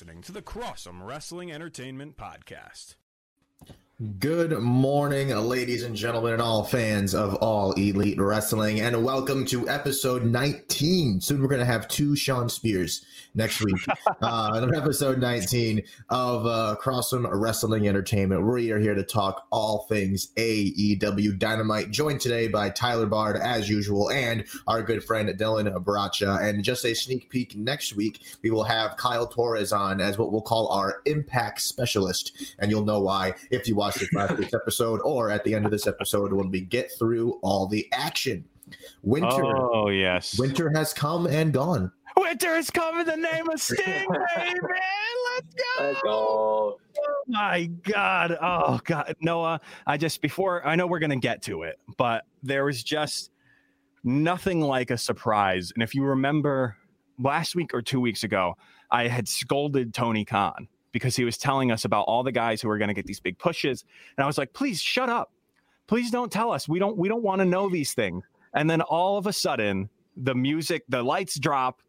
listening to the Crossum Wrestling Entertainment Podcast. Good morning, ladies and gentlemen, and all fans of all elite wrestling, and welcome to episode 19. Soon we're going to have two Sean Spears next week. uh, on episode 19 of uh, Crossum Wrestling Entertainment. We are here to talk all things AEW Dynamite, joined today by Tyler Bard, as usual, and our good friend Dylan Bracha. And just a sneak peek next week, we will have Kyle Torres on as what we'll call our impact specialist. And you'll know why if you watch watch last week's episode or at the end of this episode when we get through all the action. Winter. Oh yes. Winter has come and gone. Winter has come in the name of Sting, baby. Let's go. Let's go. Oh my God. Oh God. Noah, I just before I know we're gonna get to it, but there was just nothing like a surprise. And if you remember last week or two weeks ago, I had scolded Tony Khan because he was telling us about all the guys who are going to get these big pushes. And i was like please shut up. Please don't tell us. We don't we don't want to know these things and then all of a sudden the music the lights drop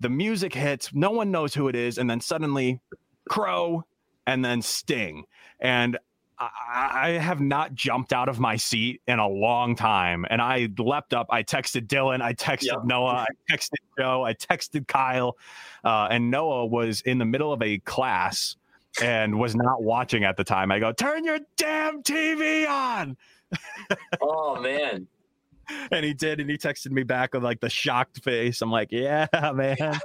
the music hits no one knows who it is and then suddenly crow and then sting. And I have not jumped out of my seat in a long time. And I leapt up. I texted Dylan. I texted yep. Noah. I texted Joe. I texted Kyle. Uh, and Noah was in the middle of a class and was not watching at the time. I go, turn your damn TV on. oh, man. And he did. And he texted me back with like the shocked face. I'm like, yeah, man,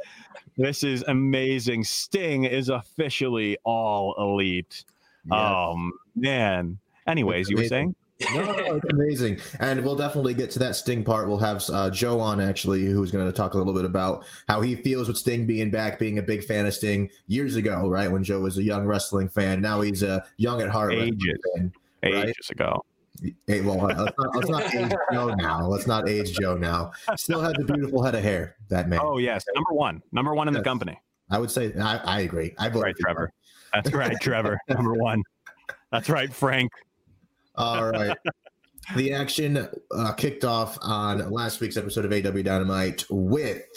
this is amazing. Sting is officially all elite. Um, man. Anyways, you were saying? no, it's amazing. And we'll definitely get to that Sting part. We'll have uh, Joe on actually, who's going to talk a little bit about how he feels with Sting being back, being a big fan of Sting years ago, right? When Joe was a young wrestling fan. Now he's a young at heart ages, fan, right? ages ago. Hey, well, let's not, let's not age Joe now. Let's not age Joe now. Still has a beautiful head of hair, that man. Oh, yes. Number one. Number one in yes. the company. I would say, I, I agree. I vote right, Trevor. That's right, Trevor. Number one. That's right, Frank. All right. the action uh, kicked off on last week's episode of AEW Dynamite with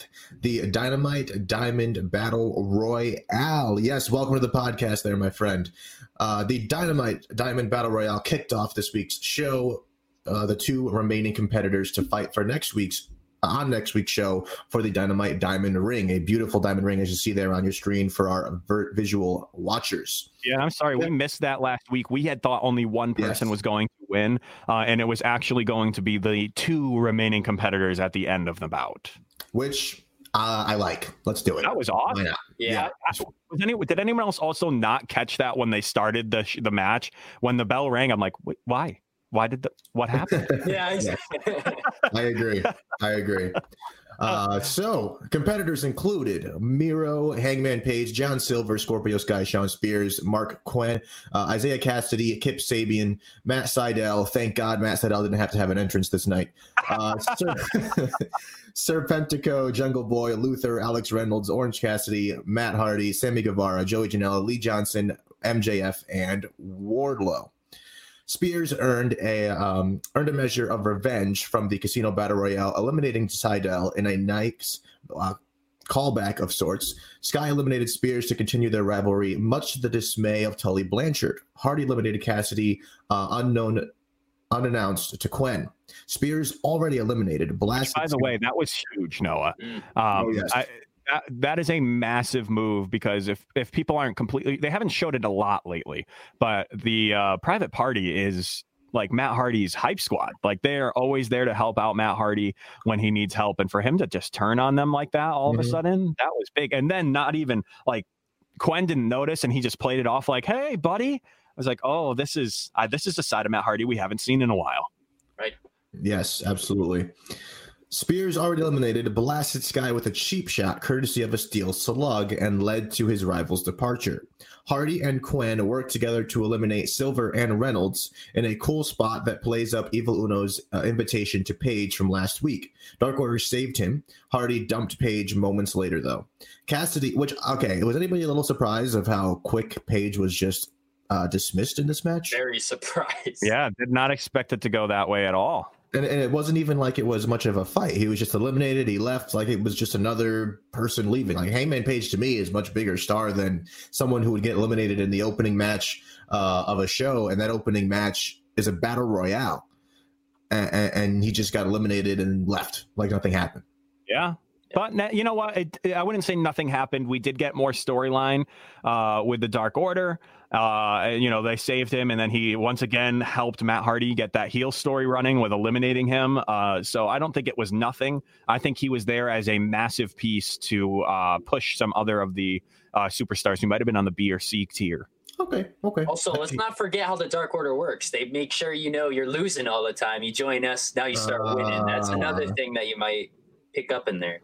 the Dynamite Diamond Battle Royale. Yes, welcome to the podcast, there, my friend. Uh, the Dynamite Diamond Battle Royale kicked off this week's show. Uh, the two remaining competitors to fight for next week's on next week's show for the Dynamite Diamond Ring, a beautiful diamond ring as you see there on your screen for our visual watchers. Yeah, I'm sorry we missed that last week. We had thought only one person yes. was going to win, uh, and it was actually going to be the two remaining competitors at the end of the bout. Which uh, I like. Let's do it. That was awesome. Yeah. yeah. Was any, did anyone else also not catch that when they started the the match? When the bell rang, I'm like, why? Why did the what happened? yeah, I agree. I agree. Uh, so competitors included Miro, Hangman Page, John Silver, Scorpio Sky, Shawn Spears, Marq Quen, uh, Isiah Kassidy, Kip Sabian, Matt Sydal. Thank God Matt Sydal didn't have to have an entrance this night. Uh, Sir, Serpentico, Jungle Boy, Luther, Alex Reynolds, Orange Cassidy, Matt Hardy, Sammy Guevara, Joey Janela, Lee Johnson, MJF, and Wardlow. Spears earned a um, earned a measure of revenge from the Casino Battle Royale, eliminating Sydal in a nice uh, callback of sorts. Sky eliminated Spears to continue their rivalry, much to the dismay of Tully Blanchard. Hardy eliminated Cassidy, uh, unknown, unannounced to Quinn. Spears already eliminated. Blasted. By the way, that was huge, Noah. Mm. Um, oh, yes. I, that, that is a massive move because if if people aren't completely they haven't showed it a lot lately but the uh, private party is like Matt Hardy's hype squad. Like they are always there to help out Matt Hardy when he needs help. And for him to just turn on them like that all mm-hmm. of a mm-hmm. sudden, that was big. And then not even like Quen didn't notice and he just played it off like, hey, buddy. I was like, oh, this is uh, this is a side of Matt Hardy we haven't seen in a while. Right. Yes, absolutely. Spears already eliminated blasted Sky with a cheap shot courtesy of a steel slug and led to his rival's departure. Hardy and Quinn worked together to eliminate Silver and Reynolds in a cool spot that plays up Evil Uno's uh, invitation to Page from last week. Dark Order saved him. Hardy dumped Page moments later, though. Cassidy, which, okay, was anybody a little surprised of how quick Page was just uh, dismissed in this match? Very surprised. Yeah, did not expect it to go that way at all. And, and it wasn't even like it was much of a fight. He was just eliminated. He left like it was just another person leaving. Like Hangman Page to me is much bigger star than someone who would get eliminated in the opening match uh, of a show, and that opening match is a battle royale, and, and he just got eliminated and left like nothing happened. Yeah, but you know what? It, I wouldn't say nothing happened. We did get more storyline uh, with the Dark Order. Uh, you know, they saved him, and then he once again helped Matt Hardy get that heel story running with eliminating him. Uh, so I don't think it was nothing. I think he was there as a massive piece to uh, push some other of the uh, superstars who might have been on the B or C tier. Okay. Okay. Also, let's not forget how the Dark Order works. They make sure you know you're losing all the time. You join us, now you start winning. That's another uh. thing that you might pick up in there.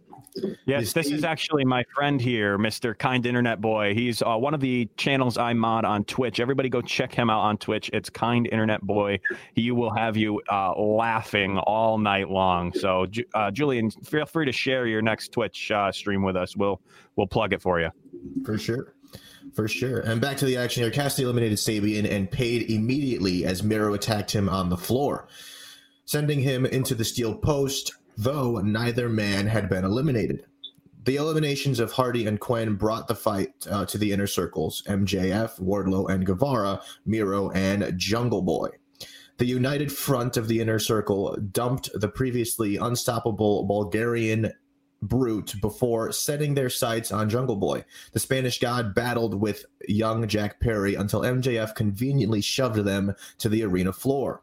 Yes, this is actually my friend here, Mr. Kind Internet Boy. He's uh, one of the channels I mod on Twitch. Everybody go check him out on Twitch. It's Kind Internet Boy. He will have you uh, laughing all night long. So, uh, Julian, feel free to share your next Twitch uh, stream with us. We'll we'll plug it for you. For sure. For sure. And back to the action here. Cassidy eliminated Sabian and paid immediately as Miro attacked him on the floor, sending him into the steel post though neither man had been eliminated. The eliminations of Hardy and Quinn brought the fight uh, to the inner circles MJF, Wardlow, and Guevara, Miro, and Jungle Boy. The united front of the inner circle dumped the previously unstoppable Bulgarian brute before setting their sights on Jungle Boy. The Spanish god battled with young Jack Perry until MJF conveniently shoved them to the arena floor.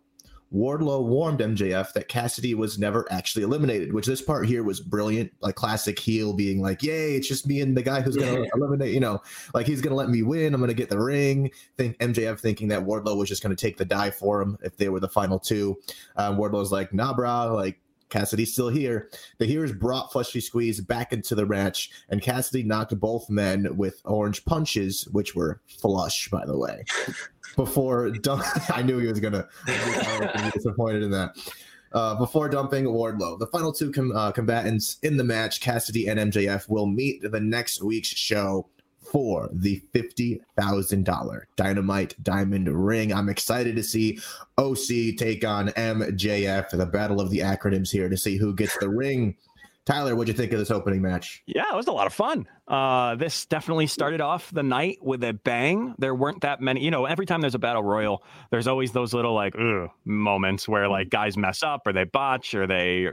Wardlow warned MJF that Cassidy was never actually eliminated, which this part here was brilliant. Like classic heel being like, Yay, it's just me and the guy who's gonna yeah. eliminate, you know, like he's gonna let me win, I'm gonna get the ring. Think MJF thinking that Wardlow was just gonna take the die for him if they were the final two. Um, Wardlow's like, nah, bro, like Cassidy's still here. The Heroes brought Freshly Squeezed back into the match, and Cassidy knocked both men with orange punches, which were flush, by the way before dump- I knew he was gonna be disappointed in that. Uh, before dumping Wardlow, the final two com- uh, combatants in the match, Cassidy and MJF, will meet the next week's show for the $50,000 Dynamite Diamond Ring. I'm excited to see OC take on MJF, the battle of the acronyms here to see who gets the ring. Tyler, what'd you think of this opening match? Yeah, it was a lot of fun. Uh, this definitely started off the night with a bang. There weren't that many, you know, every time there's a battle royal, there's always those little like moments where like guys mess up or they botch or they,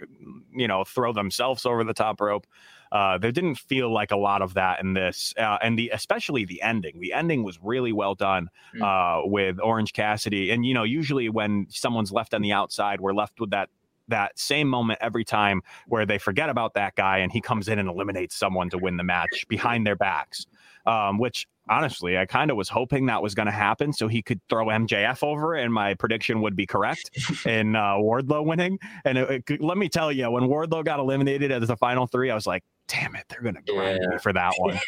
you know, throw themselves over the top rope. Uh, there didn't feel like a lot of that in this, uh, and the especially the ending. The ending was really well done mm. uh, with Orange Cassidy, and you know, usually when someone's left on the outside, we're left with that that same moment every time where they forget about that guy and he comes in and eliminates someone to win the match behind their backs. Um, which honestly, I kind of was hoping that was going to happen so he could throw MJF over and my prediction would be correct in uh, Wardlow winning. And it, it, let me tell you, when Wardlow got eliminated as the final three, I was like, damn it, they're going to grind yeah. me for that one.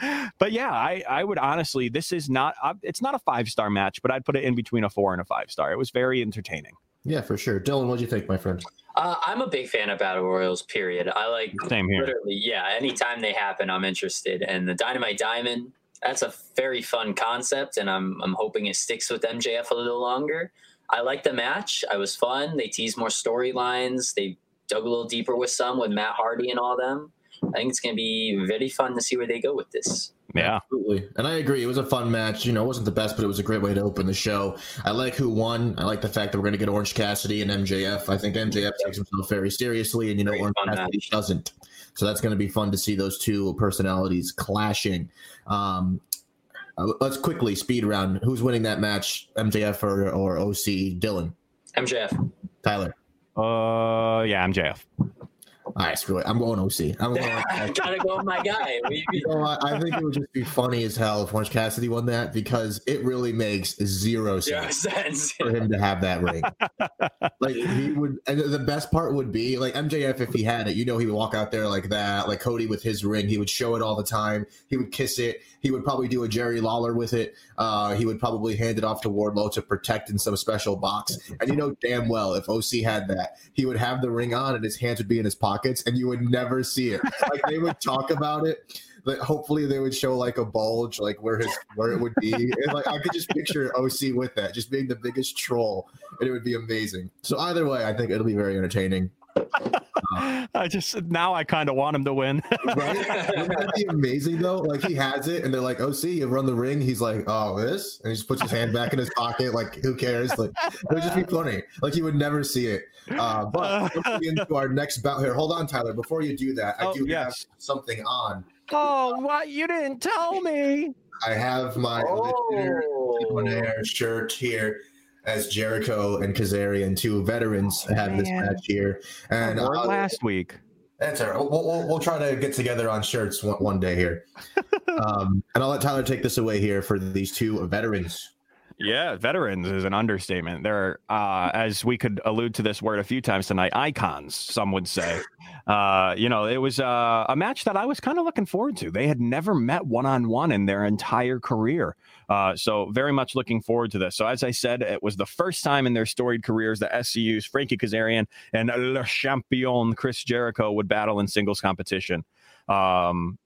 but yeah, I, I would honestly, this is not, uh, it's not a five star match, but I'd put it in between a four and a five star. It was very entertaining. Yeah, for sure. Dylan, what do you think, my friend? Uh, I'm a big fan of battle royals. Period. I like same here. Literally, yeah. Anytime they happen, I'm interested. And the Dynamite Diamond, that's a very fun concept, and I'm I'm hoping it sticks with MJF a little longer. I like the match. I was fun. They teased more storylines. They dug a little deeper with some with Matt Hardy and all them. I think it's going to be very fun to see where they go with this. Yeah, absolutely. And I agree. It was a fun match. You know, it wasn't the best, but it was a great way to open the show. I like who won. I like the fact that we're going to get Orange Cassidy and MJF. I think MJF takes himself very seriously, and you know, Orange Cassidy match. doesn't. So that's going to be fun to see those two personalities clashing. Um, uh, let's quickly speed around. Who's winning that match, MJF or, or OC? Dylan. MJF. Tyler. Uh, yeah, MJF. All right, screw it. I'm going OC. I'm going. Trying to go with my guy. You know, I, I, think it would just be funny as hell if Orange Cassidy won that because it really makes zero sense, sense. for him to have that ring. like he would, and the best part would be like MJF if he had it. You know, he would walk out there like that. Like Cody with his ring, he would show it all the time. He would kiss it. He would probably do a Jerry Lawler with it. Uh, he would probably hand it off to Wardlow to protect in some special box. And you know damn well if OC had that, he would have the ring on and his hands would be in his pockets, and you would never see it. Like they would talk about it but hopefully they would show like a bulge, like where his where it would be. and like I could just picture OC with that, just being the biggest troll, and it would be amazing. So either way, I think it'll be very entertaining. I just now I kind of want him to win. right? Wouldn't that be amazing though? Like he has it, and they're like, "Oh, see, you run the ring." He's like, "Oh, this," and he just puts his hand back in his pocket. Like, who cares? Like, it would just be funny. Like he would never see it. Uh, but into our next bout here. Hold on, Tyler. Before you do that, I Oh, do yes. have something on. oh, what? You didn't tell me. I have my listener on air shirt here. As Jericho and Kazarian, two veterans, have this Man. match here, and uh, last week. That's all right. We'll, we'll, we'll try to get together on shirts one, one day here. um, and I'll let Tyler take this away here for these two veterans. Yeah, veterans is an understatement. They're, uh, as we could allude to this word a few times tonight, icons. Some would say. Uh, you know, it was uh, a match that I was kind of looking forward to. They had never met one on one in their entire career, uh, so very much looking forward to this. So, as I said, it was the first time in their storied careers that SCU's Frankie Kazarian and Le Champion Chris Jericho would battle in singles competition. Um,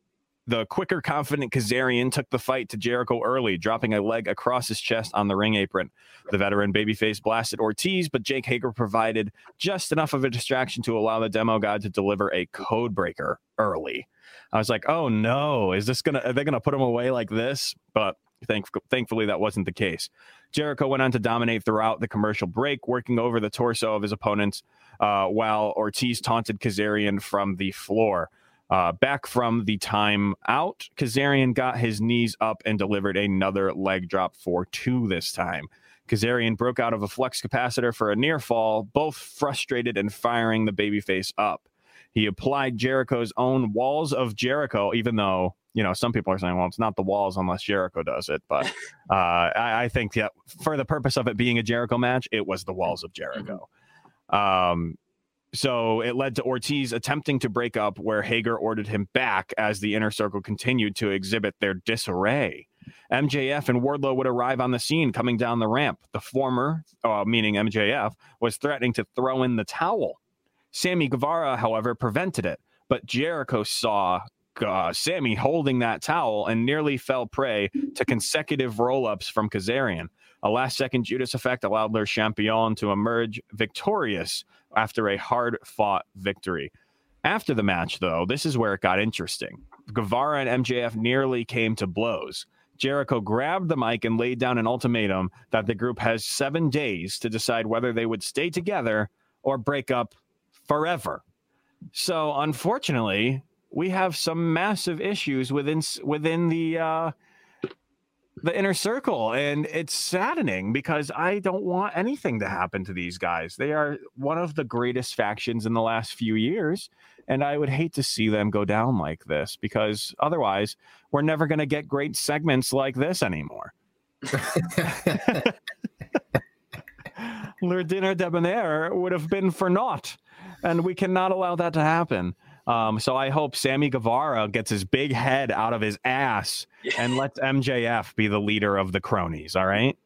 the quicker, confident Kazarian took the fight to Jericho early, dropping a leg across his chest on the ring apron. The veteran babyface blasted Ortiz, but Jake Hager provided just enough of a distraction to allow the demo god to deliver a code breaker early. I was like, "Oh no, is this gonna? Are they gonna put him away like this?" But thank, thankfully, that wasn't the case. Jericho went on to dominate throughout the commercial break, working over the torso of his opponents, uh, while Ortiz taunted Kazarian from the floor. Uh, back from the time out, Kazarian got his knees up and delivered another leg drop for two this time. Kazarian broke out of a flux capacitor for a near fall, both frustrated and firing the babyface up. He applied Jericho's own walls of Jericho, even though, you know, some people are saying, well, it's not the walls unless Jericho does it. But uh, I, I think that for the purpose of it being a Jericho match, it was the walls of Jericho. Um, so it led to Ortiz attempting to break up, where Hager ordered him back as the inner circle continued to exhibit their disarray. MJF and Wardlow would arrive on the scene coming down the ramp. The former, uh, meaning MJF, was threatening to throw in the towel. Sammy Guevara, however, prevented it, but Jericho saw uh, Sammy holding that towel and nearly fell prey to consecutive roll ups from Kazarian. A last second Judas effect allowed their champion to emerge victorious after a hard fought victory. After the match, though, this is where it got interesting. Guevara and MJF nearly came to blows. Jericho grabbed the mic and laid down an ultimatum that the group has seven days to decide whether they would stay together or break up forever. So, unfortunately, we have some massive issues within within the uh, the inner circle, and it's saddening because I don't want anything to happen to these guys. They are one of the greatest factions in the last few years, and I would hate to see them go down like this because otherwise, we're never going to get great segments like this anymore. Le Dinner Debonair would have been for naught, and we cannot allow that to happen. Um, so I hope Sammy Guevara gets his big head out of his ass and lets MJF be the leader of the cronies. All right.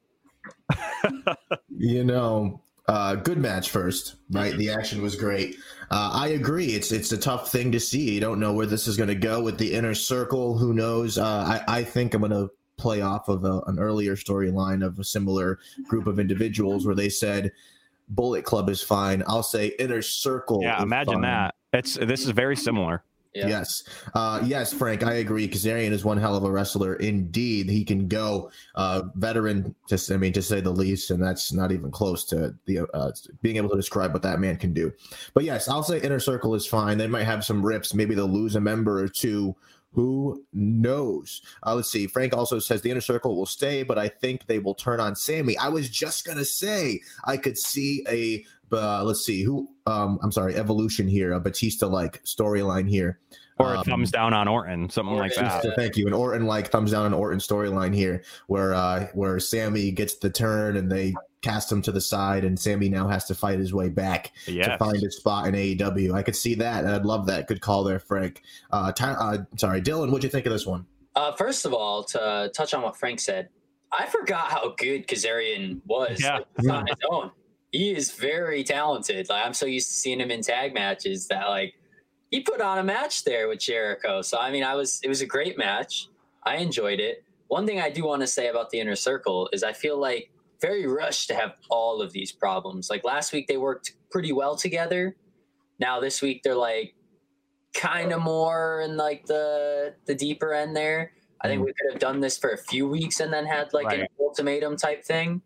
you know, uh, good match first, right? The action was great. Uh, I agree. It's it's a tough thing to see. You don't know where this is going to go with the inner circle. Who knows? Uh, I I think I'm going to play off of a, an earlier storyline of a similar group of individuals where they said Bullet Club is fine. I'll say inner circle. Yeah, imagine fine. that. It's this is very similar. Yeah. Yes. Uh, yes, Frank, I agree. Kazarian is one hell of a wrestler. Indeed, he can go uh, veteran, just I mean, to say the least, and that's not even close to the uh, being able to describe what that man can do. But yes, I'll say inner circle is fine. They might have some rips. Maybe they'll lose a member or two. Who knows? Uh, let's see. Frank also says the inner circle will stay, but I think they will turn on Sammy. I was just gonna say I could see a uh, let's see who um I'm sorry, evolution here, a Batista like storyline here. Or a Um, thumbs down on Orton, something like that. so thank you. And Orton like thumbs down on Orton storyline here, where uh where Sammy gets the turn and they cast him to the side, and Sammy now has to fight his way back to find his spot in AEW. I could see that, and I'd love that. Good call there, Frank. Uh, Ty- uh sorry, Dylan. What'd you think of this one? Uh, first of all, to touch on what Frank said, I forgot how good Kazarian was Yeah. like, on his own. He is very talented. Like I'm so used to seeing him in tag matches that like he put on a match there with Jericho. So I mean, I was it was a great match. I enjoyed it. One thing I do want to say about the inner circle is I feel like very rushed to have all of these problems. Like last week they worked pretty well together. Now this week they're like kind of more in like the the deeper end there. I think mm. we could have done this for a few weeks and then had like right. an ultimatum type thing.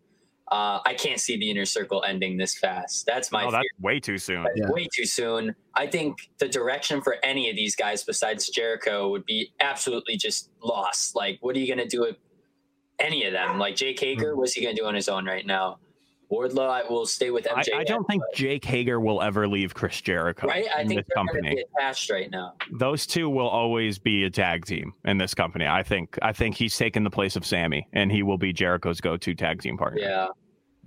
Uh, I can't see the inner circle ending this fast. That's my. Oh, that's way too soon. Yeah. Way too soon. I think the direction for any of these guys besides Jericho would be absolutely just lost. Like, what are you going to do with any of them? Like Jake Hager, hmm. what's he going to do on his own right now? Wardlow I will stay with MJF. I, I don't think Jake Hager will ever leave Chris Jericho. Right? I think they're company. Be attached right now. Those two will always be a tag team in this company. I think. I think he's taken the place of Sammy, and he will be Jericho's go-to tag team partner. Yeah.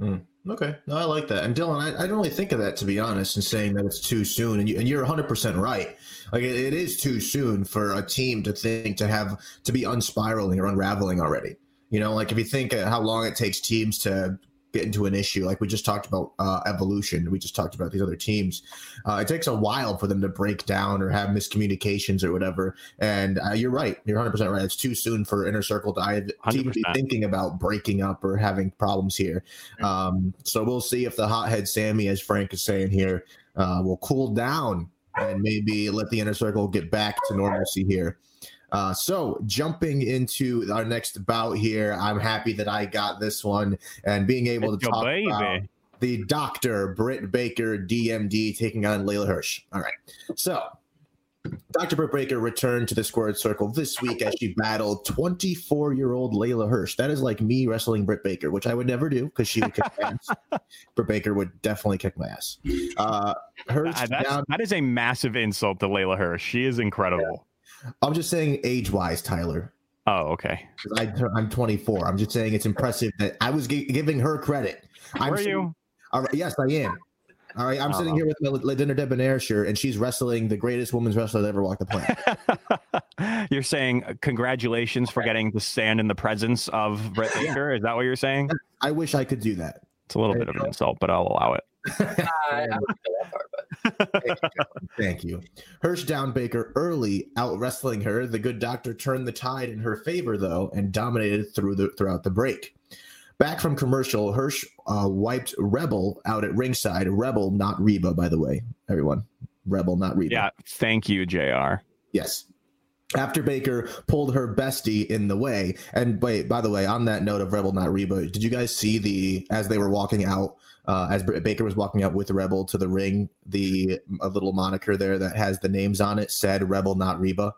Mm, okay, no, I like that. And Dylan, I, I, don't really think of that to be honest, and saying that it's too soon. And, you, and you're 100 percent right. Like it, it is too soon for a team to think to have to be unspiraling or unraveling already. You know, like if you think how long it takes teams to get into an issue. Like we just talked about uh, evolution. We just talked about these other teams. Uh, it takes a while for them to break down or have miscommunications or whatever. And uh, you're right. You're 100 percent right. It's too soon for inner circle to even be thinking about breaking up or having problems here. Um, so we'll see if the hothead Sammy, as Frank is saying here, uh, will cool down and maybe let the inner circle get back to normalcy here. Uh, so jumping into our next bout here, I'm happy that I got this one and being able it's to talk baby. about the Doctor Britt Baker DMD taking on Leyla Hirsch. All right, so. Dr. Britt Baker returned to the squared circle this week as she battled 24 year old Leyla Hirsch. That is like me wrestling Britt Baker, which I would never do because she would kick my ass. Britt Baker would definitely kick my ass. Uh, Hirsch down- that is a massive insult to Leyla Hirsch. She is incredible. I'm just saying age wise, Tyler. Oh, okay. I, am 24. I'm just saying it's impressive that I was g- giving her credit. I'm Are you? All right, yes, I am. All right, I'm sitting oh. here with my Le Dinner Debonair shirt, and she's wrestling the greatest women's wrestler that ever walked the planet. you're saying uh, congratulations for getting to stand in the presence of Britt Baker. Yeah. Is that what you're saying? I wish I could do that. It's a little bit of an insult, but I'll allow it. Thank you. Hirsch down Baker early, out wrestling her. The good doctor turned the tide in her favor, though, and dominated through the throughout the break. Back from commercial, Hirsch uh, wiped Rebel out at ringside. Rebel, not Reba, by the way, everyone. Rebel, not Reba. Yeah, thank you, Jr. Yes. After Baker pulled her bestie in the way, and wait, by the way, on that note of Rebel, not Reba, did you guys see the as they were walking out? uh, as Baker was walking out with Rebel to the ring, the a little moniker there that has the names on it said "Rebel, not Reba."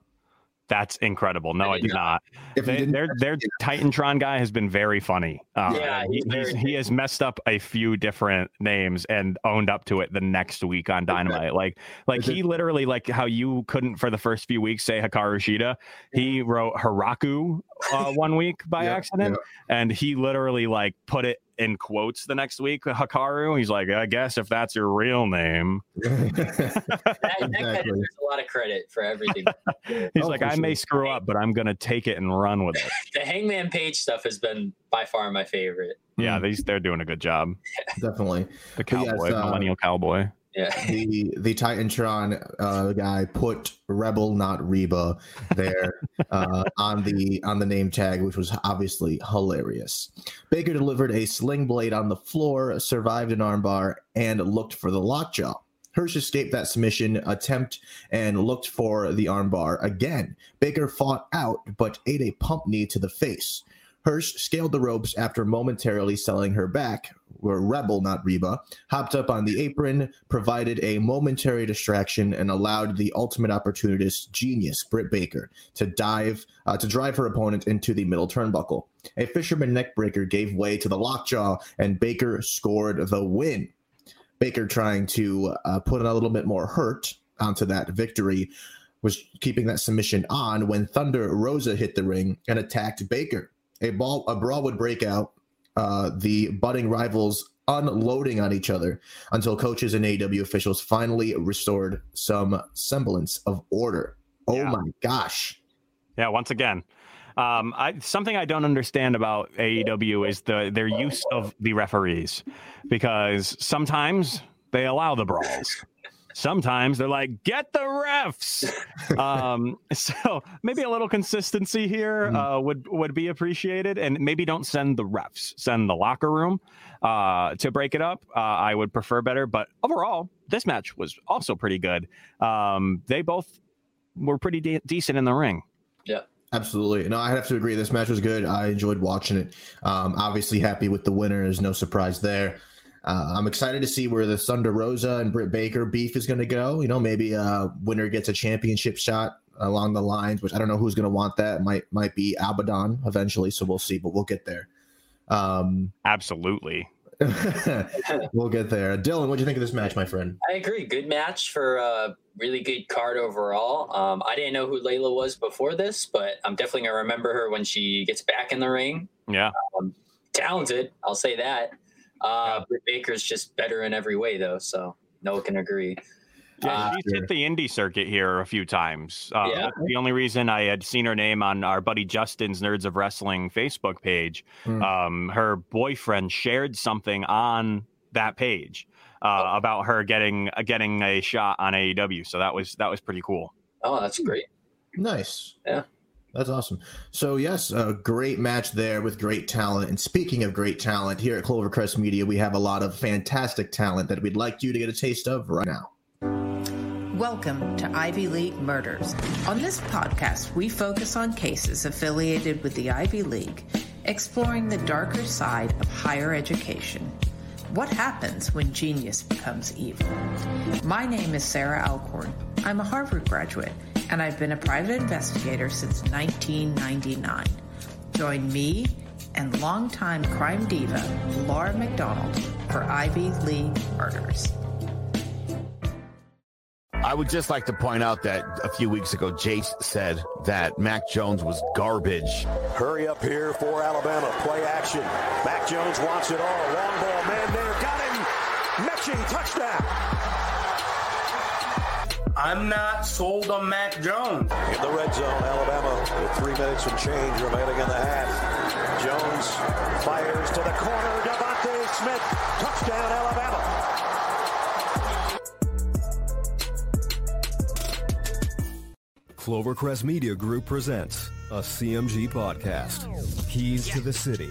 That's incredible. No, I, I did not. If they, their their Titantron guy has been very funny. Uh, yeah, he, he has messed up a few different names and owned up to it the next week on Dynamite. Like like he literally like how you couldn't for the first few weeks say Hikaru Shida. He wrote Haraku uh, one week by accident, and he literally like put it in quotes the next week. Hikaru, he's like, I guess if that's your real name. that, that exactly. a lot of credit for everything. he's oh, like, I sure. may screw up, but I'm gonna take it and run with it. the Hangman Page stuff has been by far my favorite. Yeah, these they're doing a good job. Definitely. The cowboy, yes, uh, millennial cowboy. Yeah. the the Titantron uh, guy put Rebel, not Reba, there uh, on the on the name tag, which was obviously hilarious. Baker delivered a sling blade on the floor, survived an armbar, and looked for the lockjaw. Hirsch escaped that submission attempt and looked for the armbar again. Baker fought out, but ate a pump knee to the face. Hirsch scaled the ropes after momentarily selling her back, where Rebel, not Reba, hopped up on the apron, provided a momentary distraction, and allowed the ultimate opportunist genius, Britt Baker, to dive uh, to drive her opponent into the middle turnbuckle. A fisherman neckbreaker gave way to the lockjaw, and Baker scored the win. Baker trying to uh, put a little bit more hurt onto that victory was keeping that submission on when Thunder Rosa hit the ring and attacked Baker a ball a brawl would break out. Uh, the budding rivals unloading on each other until coaches and AEW officials finally restored some semblance of order. Oh yeah. my gosh! Yeah, once again, um, I, something I don't understand about AEW is the their use of the referees because sometimes they allow the brawls sometimes they're like, get the refs. um, so maybe a little consistency here mm-hmm. uh, would would be appreciated, and maybe don't send the refs, send the locker room uh, to break it up. Uh, I would prefer better, but overall, this match was also pretty good. Um, they both were pretty de- decent in the ring. Yeah. Absolutely. No, I have to agree. This match was good. I enjoyed watching it. Um, obviously, happy with the winner. There's no surprise there. Uh, I'm excited to see where the Thunder Rosa and Britt Baker beef is going to go. You know, maybe uh, winner gets a championship shot along the lines, which I don't know who's going to want that. Might might be Abaddon eventually, so we'll see, but we'll get there. Um, Absolutely. we'll get there. Dylan, what do you think of this match, my friend? I agree. Good match for a really good card overall. Um, I didn't know who Leyla was before this, but I'm definitely gonna remember her when she gets back in the ring. Yeah, um, talented. I'll say that. Uh, yeah. Britt Baker's just better in every way, though. So no one can agree. Yeah, uh, she's hit the indie circuit here a few times. Uh, yeah. The only reason I had seen her name on our buddy Justin's Nerds of Wrestling Facebook page, mm. um, her boyfriend shared something on that page uh, oh. about her getting uh, getting a shot on AEW. So that was that was pretty cool. Oh, that's great. Nice. Yeah. That's awesome. So yes, a great match there with great talent. And speaking of great talent, here at Clovercrest Media, we have a lot of fantastic talent that we'd like you to get a taste of right now. Welcome to Ivy League Murders. On this podcast, we focus on cases affiliated with the Ivy League, exploring the darker side of higher education. What happens when genius becomes evil? My name is Sarah Alcorn. I'm a Harvard graduate, and I've been a private investigator since 1999. Join me and longtime crime diva Laura McDonald for Ivy League Murders. I would just like to point out that a few weeks ago, Jace said that Mac Jones was garbage. Hurry up here for Alabama. Play action. Mac Jones wants it all. Long ball, man there. Got him. Meching touchdown. I'm not sold on Mac Jones. In the red zone, Alabama with three minutes and change remaining in the half. Jones fires to the corner. DeVonta Smith. Touchdown, Alabama. Clovercrest Media Group presents a CMG podcast. Keys to the City.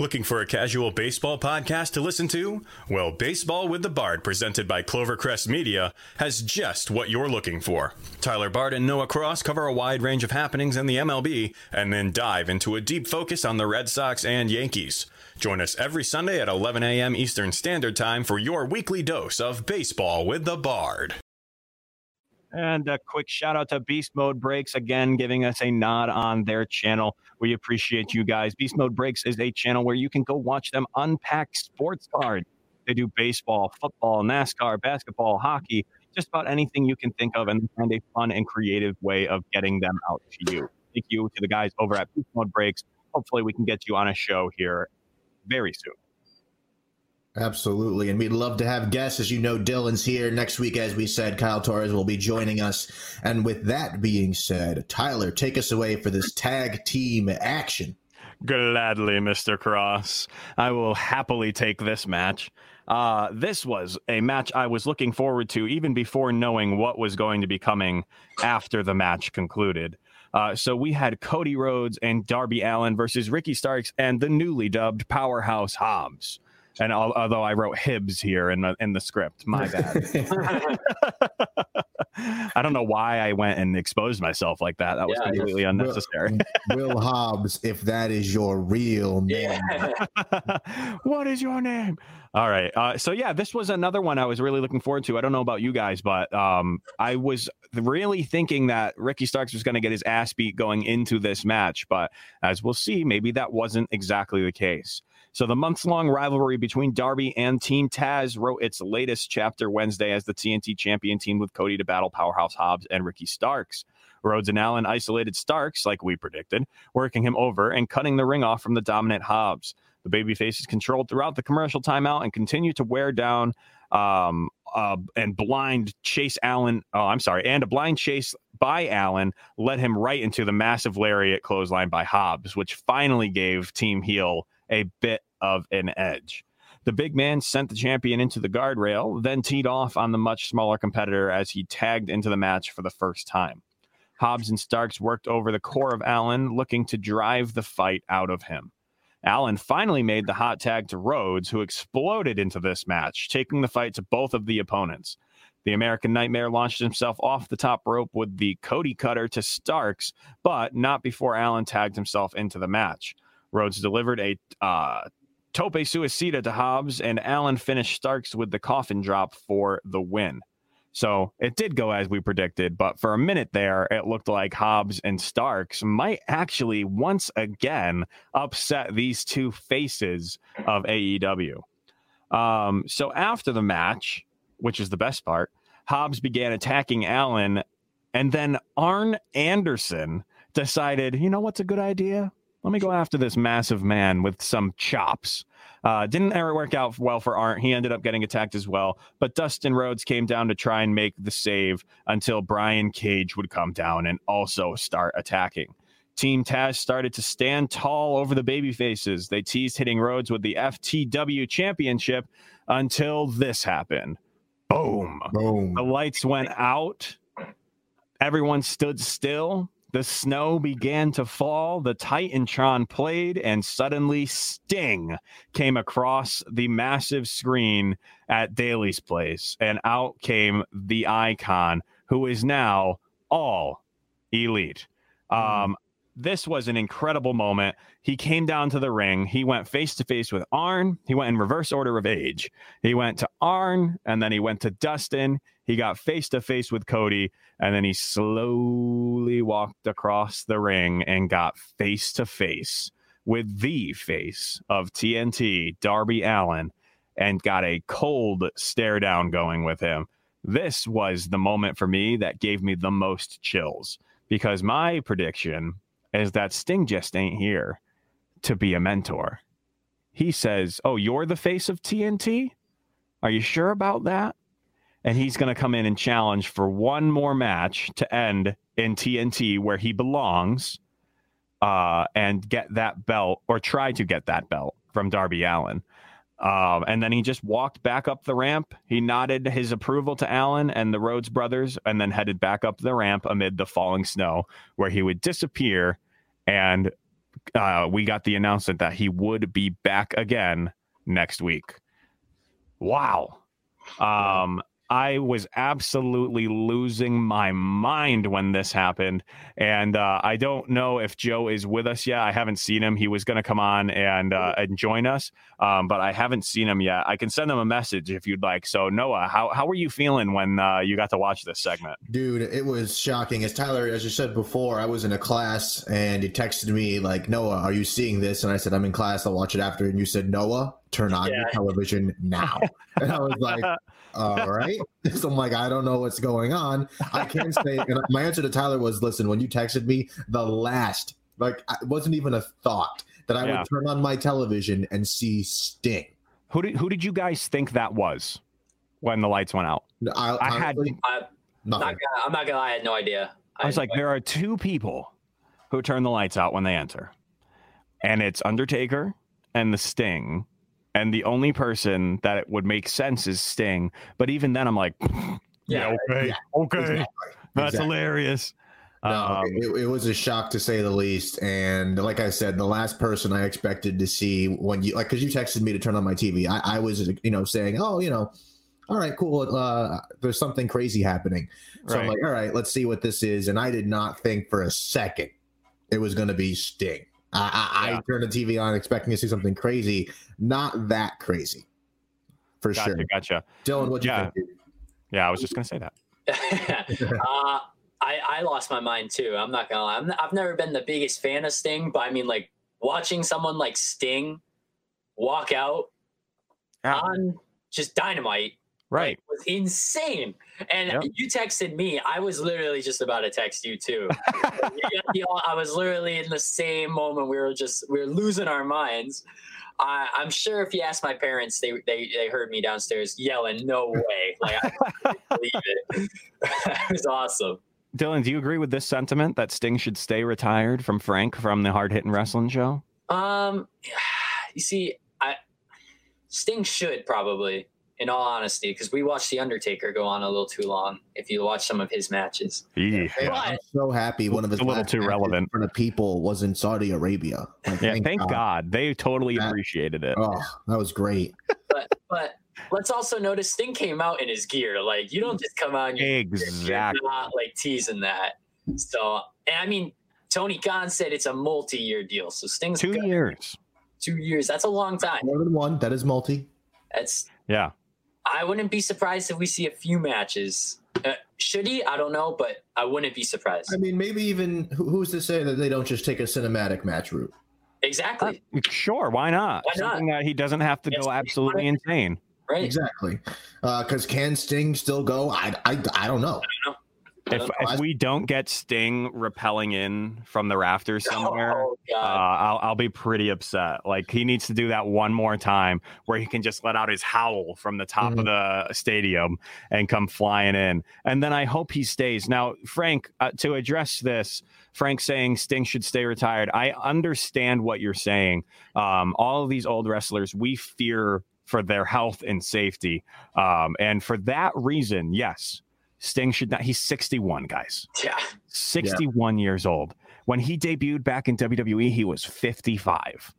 Looking for a casual baseball podcast to listen to? Well, Baseball with the Bard, presented by Clovercrest Media, has just what you're looking for. Tyler Bard and Noah Cross cover a wide range of happenings in the MLB and then dive into a deep focus on the Red Sox and Yankees. Join us every Sunday at 11 a.m. Eastern Standard Time for your weekly dose of Baseball with the Bard. And a quick shout out to Beast Mode Breaks again, giving us a nod on their channel. We appreciate you guys. Beast Mode Breaks is a channel where you can go watch them unpack sports cards. They do baseball, football, NASCAR, basketball, hockey, just about anything you can think of, and find a fun and creative way of getting them out to you. Thank you to the guys over at Beast Mode Breaks. Hopefully, we can get you on a show here very soon. Absolutely. And we'd love to have guests. As you know, Dylan's here next week. As we said, Kyle Torres will be joining us. And with that being said, Tyler, take us away for this tag team action. Gladly, Mr. Cross. I will happily take this match. Uh, this was a match I was looking forward to even before knowing what was going to be coming after the match concluded. Uh, so we had Cody Rhodes and Darby Allin versus Ricky Starks and the newly dubbed Powerhouse Hobbs. And although I wrote Hibbs here in the in the script, my bad. I don't know why I went and exposed myself like that. That was yeah, completely unnecessary. Will, Will Hobbs, if that is your real name. Yeah. what is your name? All right. Uh, so yeah, this was another one I was really looking forward to. I don't know about you guys, but um, I was really thinking that Ricky Starks was going to get his ass beat going into this match, but as we'll see, maybe that wasn't exactly the case. So the months-long rivalry between Darby and Team Taz wrote its latest chapter Wednesday as the TNT champion team with Cody to battle Powerhouse Hobbs and Ricky Starks. Rhodes and Allin isolated Starks, like we predicted, working him over and cutting the ring off from the dominant Hobbs. The babyface is controlled throughout the commercial timeout and continue to wear down um, uh, and blind chase Allin. Oh, I'm sorry. And a blind chase by Allin led him right into the massive lariat clothesline by Hobbs, which finally gave Team Heel a bit of an edge. The big man sent the champion into the guardrail, then teed off on the much smaller competitor as he tagged into the match for the first time. Hobbs and Starks worked over the core of Allin, looking to drive the fight out of him. Allin finally made the hot tag to Rhodes, who exploded into this match, taking the fight to both of the opponents. The American Nightmare launched himself off the top rope with the Cody cutter to Starks, but not before Allin tagged himself into the match. Rhodes delivered a uh, tope suicida to Hobbs, and Allin finished Starks with the coffin drop for the win. So it did go as we predicted, but for a minute there, it looked like Hobbs and Starks might actually once again upset these two faces of AEW. Um, so after the match, which is the best part, Hobbs began attacking Allin, and then Arn Anderson decided, you know what's a good idea? Let me go after this massive man with some chops. Uh, didn't ever work out well for Arn. He ended up getting attacked as well. But Dustin Rhodes came down to try and make the save until Brian Cage would come down and also start attacking. Team Taz started to stand tall over the baby faces. They teased hitting Rhodes with the FTW championship until this happened. Boom. Boom. The lights went out. Everyone stood still. The snow began to fall, the Titantron played, and suddenly Sting came across the massive screen at Daily's Place, and out came the icon, who is now all elite. Um, this was an incredible moment. He came down to the ring. He went face to face with Arn. He went in reverse order of age. He went to Arn and then he went to Dustin. He got face to face with Cody and then he slowly walked across the ring and got face to face with the face of TNT, Darby Allin, and got a cold stare down going with him. This was the moment for me that gave me the most chills because my prediction is that Sting just ain't here to be a mentor. He says, Oh, you're the face of TNT? Are you sure about that? And he's going to come in and challenge for one more match to end in TNT where he belongs uh, and get that belt or try to get that belt from Darby Allin. Um, and then he just walked back up the ramp. He nodded his approval to Allin and the Rhodes brothers, and then headed back up the ramp amid the falling snow, where he would disappear. And uh, we got the announcement that he would be back again next week. Wow. Um, I was absolutely losing my mind when this happened. And uh, I don't know if Joe is with us yet. I haven't seen him. He was going to come on and, uh, and join us, um, but I haven't seen him yet. I can send him a message if you'd like. So, Noah, how, how were you feeling when uh, you got to watch this segment? Dude, it was shocking. As Tyler, as you said before, I was in a class and he texted me, like, Noah, are you seeing this? And I said, I'm in class. I'll watch it after. And you said, Noah, turn on yeah. your television now. and I was like, all right. So I'm like, I don't know what's going on. I can say, and my answer to Tyler was, listen, when you texted me, the last, like, it wasn't even a thought that I yeah. would turn on my television and see Sting. Who did who did you guys think that was when the lights went out? I, I had. I, not gonna, I'm not gonna lie, I had no idea. I, I was like, there are two people who turn the lights out when they enter, and it's Undertaker and the Sting and the only person that it would make sense is Sting. But even then, I'm like, yeah, okay, yeah, okay, exactly. that's exactly. hilarious. No, um, it, it, was a shock to say the least. And like I said, the last person I expected to see when you like, because you texted me to turn on my TV, I, I, was, you know, saying, oh, you know, all right, cool. Uh, there's something crazy happening. So right. I'm like, all right, let's see what this is. And I did not think for a second it was going to be Sting. I, I, yeah. I turned the TV on expecting to see something crazy. Not that crazy. for gotcha, sure. Gotcha. Dylan, what you Yeah. think? Yeah, I was just gonna say that. uh, I, I lost my mind too. I'm not gonna lie. I'm, I've never been the biggest fan of Sting, but I mean, like watching someone like Sting walk out Yeah. on just dynamite Right. It was insane. And Yep. you texted me. I was literally just about to text you too. You- you know, I was literally in the same moment. We were just we were losing our minds. I, I'm sure if you ask my parents, they, they they heard me downstairs yelling, "No way!" Like I believe it. it was awesome. Dylan, do you agree with this sentiment that Sting should stay retired from Frank from the Hard Hitting Wrestling Show? Um, you see, I Sting should probably, in all honesty, because we watched The Undertaker go on a little too long. If you watch some of his matches, Yeah. Hey, I'm so happy one of his a little too relevant. in front of people was in Saudi Arabia. Like, Yeah, thank God. They totally That- appreciated it. Oh, that was great. but but let's also notice Sting came out in his gear. Like you don't just come out. in your gear. Exactly. You're not like teasing that. So, and I mean, Tony Khan said it's a multi-year deal. So Sting's Two good. years. Two years. That's a long time. More than one. That is multi. That's. Yeah. I wouldn't be surprised if we see a few matches. Uh, should he? I don't know, but I wouldn't be surprised. I mean, maybe even who's to say that they don't just take a cinematic match route? Exactly. Sure, why not? Why not? Something that he doesn't have to Yes, go absolutely insane. Right. Exactly. Because can Sting still go? I, I, I don't know. If, if we don't get Sting repelling in from the rafters somewhere, Oh, uh, I'll, I'll be pretty upset. Like he needs to do that one more time where he can just let out his howl from the top of the stadium and come flying in. And then I hope he stays. Now, Frank, uh, to address this, Frank saying Sting should stay retired. I understand what you're saying. Um, all of these old wrestlers, we fear for their health and safety. Um, and for that reason, yes, Sting should not. He's 61, guys. Yeah. 61 years old. When he debuted back in WWE, he was 55.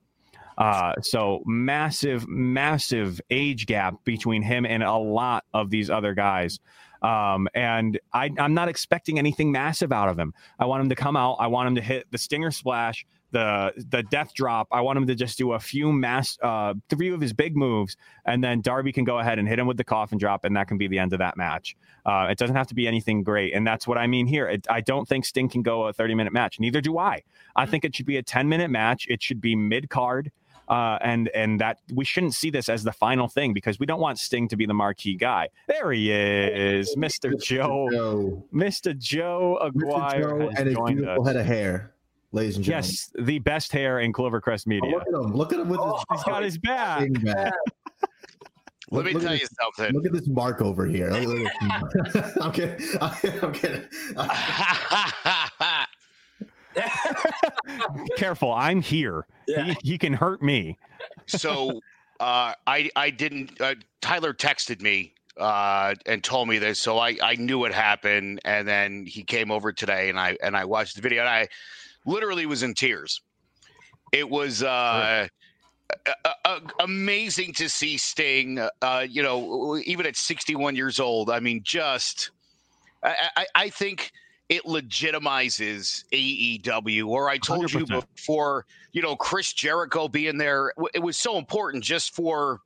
Uh, so massive, massive age gap between him and a lot of these other guys. Um, and I, I'm not expecting anything massive out of him. I want him to come out. I want him to hit the stinger splash, the the death drop. I want him to just do a few mass, uh, three of his big moves, and then Darby can go ahead and hit him with the coffin drop, and that can be the end of that match. Uh, it doesn't have to be anything great, and that's what I mean here. It, I don't think Sting can go a 30 minute match. Neither do I. I think it should be a 10 minute match. It should be mid card. Uh, and and that we shouldn't see this as the final thing because we don't want Sting to be the marquee guy. There he is, Mr. Joe, Joe. Mr. Joe Aguirre Joe and his beautiful us. head of hair, ladies and gentlemen. Yes, the best hair in Clovercrest Oh, Media. look at him! Look at him with his. He's got his back. back. Let me Look at tell this- you something. Look at this mark over here. Look- look at this- I'm kidding. I'm kidding. Careful, I'm here. He, he can hurt me. so uh, I I didn't. Uh, Tyler texted me uh, and told me this, so I I knew it happened, and then he came over today, and I and I watched the video, and I literally was in tears. It was. Uh, a- a- amazing to see Sting, uh, you know, even at 61 years old. I mean, just, I, I, I think it legitimizes AEW. Or I told you 100%. before, you know, Chris Jericho being there, it was so important just for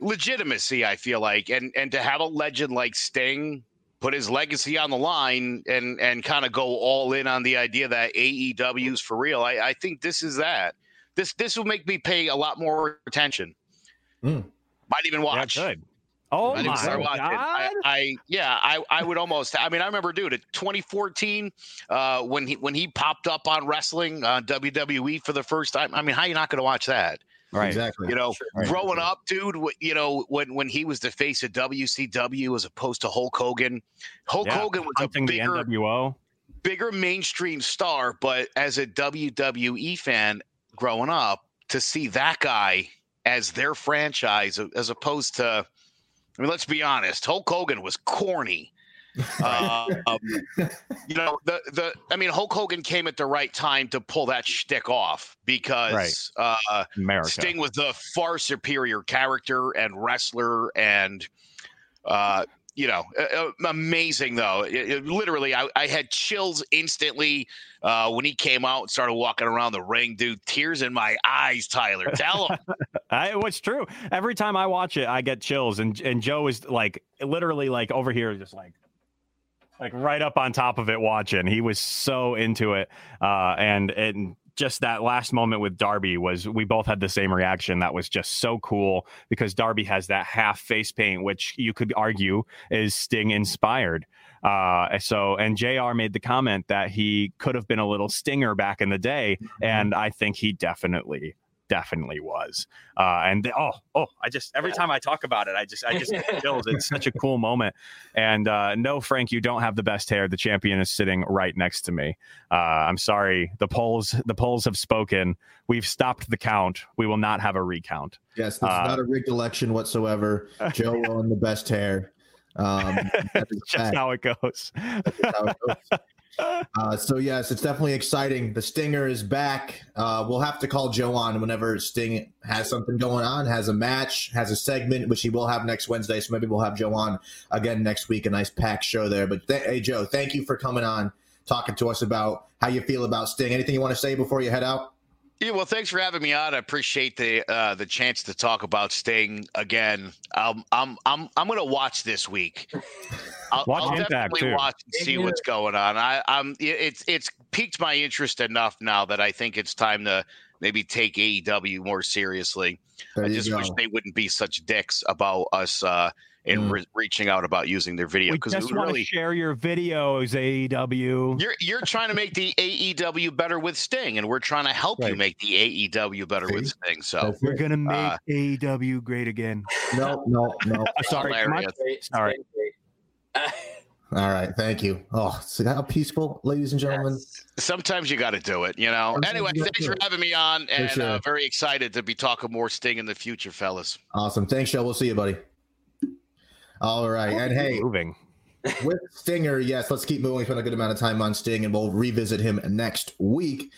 legitimacy. I feel like, and and to have a legend like Sting put his legacy on the line and and kind of go all in on the idea that AEW is for real. I, I think this is that. This this will make me pay a lot more attention. Mm. Might even watch. good. Oh Might my god! I, I yeah, I, I would almost. I mean, I remember, dude, at 2014, uh, when he when he popped up on wrestling uh, WWE for the first time. I mean, how are you not going to watch that? Right. Exactly. You know, Right. growing up, dude. You know, when when he was the face of WCW as opposed to Hulk Hogan. Hulk Yeah, Hogan was a Hunting the bigger NWO. bigger mainstream star, but as a WWE fan growing up, to see that guy as their franchise as opposed to, I mean, let's be honest, Hulk Hogan was corny. Um, you know, the the I mean, Hulk Hogan came at the right time to pull that shtick off because uh, America. Sting was the far superior character and wrestler, and uh, you know, uh, amazing though. It, it, literally, I, I, had chills instantly uh, when he came out and started walking around the ring, dude. Tears in my eyes, Tyler. Tell him. I, what's true. Every time I watch it, I get chills, and and Joe is like literally like over here, just like like right up on top of it watching. He was so into it, uh, and and just that last moment with Darby was we both had the same reaction. That was just so cool because Darby has that half face paint, which you could argue is Sting inspired. Uh, so, and JR made the comment that he could have been a little stinger back in the day. Mm-hmm. And I think he definitely definitely was. Uh, and oh, oh, I just every time I talk about it, I just I just get chills. It's such a cool moment. And uh, no, Frank, you don't have the best hair. The champion is sitting right next to me. Uh, I'm sorry. The polls the polls have spoken. We've stopped the count. We will not have a recount. Yes, this is uh, not a rigged election whatsoever. Joe won the best hair. Um, just how it goes. How it goes. Uh, so yes, it's definitely exciting. The Stinger is back. Uh, we'll have to call Joe on whenever Sting has something going on, has a match, has a segment, which he will have next Wednesday. So maybe we'll have Joe on again next week. A nice packed show there. But th- hey, Joe, thank you for coming on, talking to us about how you feel about Sting. Anything you want to say before you head out? Yeah, well, thanks for having me on. I appreciate the uh, the chance to talk about Sting again. Um, I'm I'm I'm going to watch this week. I'll, watch I'll definitely watch and see what's going on. I, I'm it's it's piqued my interest enough now that I think it's time to maybe take AEW more seriously. There I just go. wish they wouldn't be such dicks about us uh, and mm. re- reaching out about using their video because we just want really, to share your videos AEW. You're you're trying to make the AEW better with Sting, and we're trying to help right. you make the AEW better See? with Sting. So we're gonna make uh, AEW great again. No, no, no. Sorry, sorry. All right, thank you. Oh, see how peaceful, ladies and gentlemen. Yes. Sometimes you got to do it, you know. Anyway, thanks for having me on, and sure. uh, very excited to be talking more Sting in the future, fellas. Awesome. Thanks, Joe. We'll see you, buddy. All right. And hey, moving with Stinger, yes, let's keep moving. We spent a good amount of time on Sting, and we'll revisit him next week.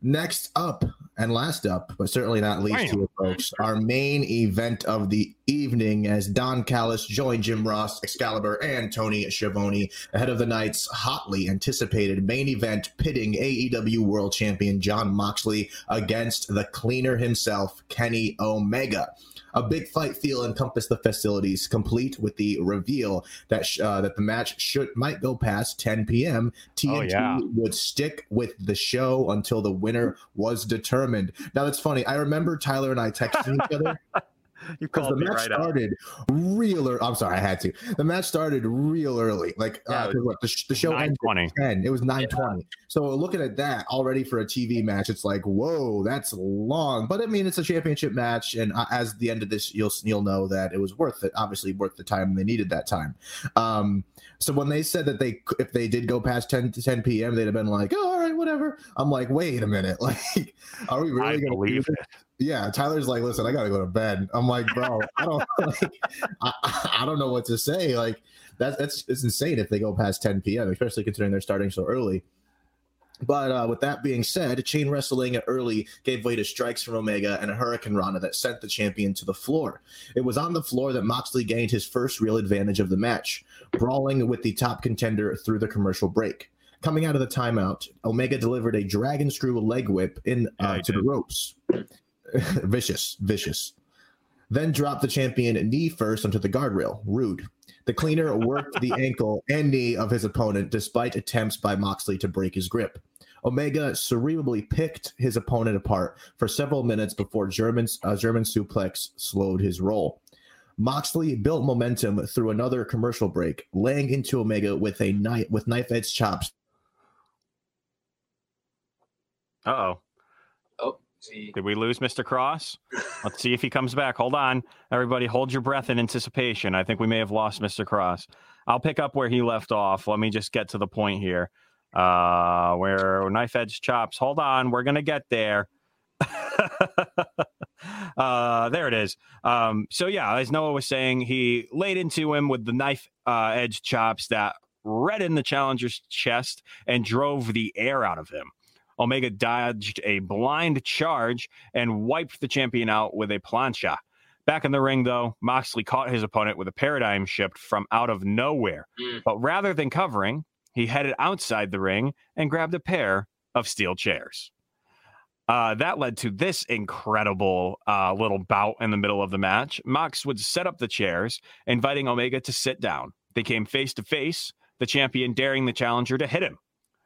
Next up, and last up, but certainly not least here, folks, our main event of the evening as Don Callis joined Jim Ross, Excalibur, and Tony Schiavone ahead of the night's hotly anticipated main event pitting AEW World Champion Jon Moxley against the cleaner himself, Kenny Omega. A big fight feel encompassed the facilities, complete with the reveal that sh- uh, that the match should might go past 10 p.m. TNT oh, yeah. would stick with the show until the winner was determined. Now that's funny. I remember Tyler and I texting each other. You called the match right started out. real early. I'm sorry, I had to. The match started real early. Like yeah, uh, what, the, the show ended at 10. It was 9:20. Yeah. So looking at that already for a TV match, it's like, whoa, that's long. But I mean, it's a championship match, and uh, as the end of this, you'll you'll know that it was worth it. Obviously, worth the time they needed that time. Um, so when they said that they if they did go past 10 to 10 p.m., they'd have been like, oh, all right, whatever. I'm like, wait a minute, like, are we really going to believe it? Yeah, Tyler's like, listen, I gotta go to bed. I'm like, bro, I don't like, I, I, don't know what to say. Like, that's that's it's insane if they go past 10 p.m., especially considering they're starting so early. But uh, with that being said, chain wrestling early gave way to strikes from Omega and a hurricanrana that sent the champion to the floor. It was on the floor that Moxley gained his first real advantage of the match, brawling with the top contender through the commercial break. Coming out of the timeout, Omega delivered a dragon screw leg whip in uh, yeah, to did. the ropes. vicious, vicious. Then dropped the champion knee first onto the guardrail. Rude. The cleaner worked the ankle and knee of his opponent despite attempts by Moxley to break his grip. Omega cerebrally picked his opponent apart for several minutes before German's uh, German suplex slowed his roll. Moxley built momentum through another commercial break, laying into Omega with a knife with knife edge chops. Uh oh. Did we lose Mr. Cross? Let's see if he comes back. Hold on. Everybody, hold your breath in anticipation. I think we may have lost Mr. Cross. I'll pick up where he left off. Let me just get to the point here. Uh, where knife edge chops. Hold on. We're going to get there. uh, there it is. Um, so, yeah, as Noah was saying, he laid into him with the knife uh, edge chops that read in the challenger's chest and drove the air out of him. Omega dodged a blind charge and wiped the champion out with a plancha. Back in the ring, though, Moxley caught his opponent with a paradigm shift from out of nowhere. Mm. But rather than covering, he headed outside the ring and grabbed a pair of steel chairs. Uh, that led to this incredible uh, little bout in the middle of the match. Mox would set up the chairs, inviting Omega to sit down. They came face to face, the champion daring the challenger to hit him.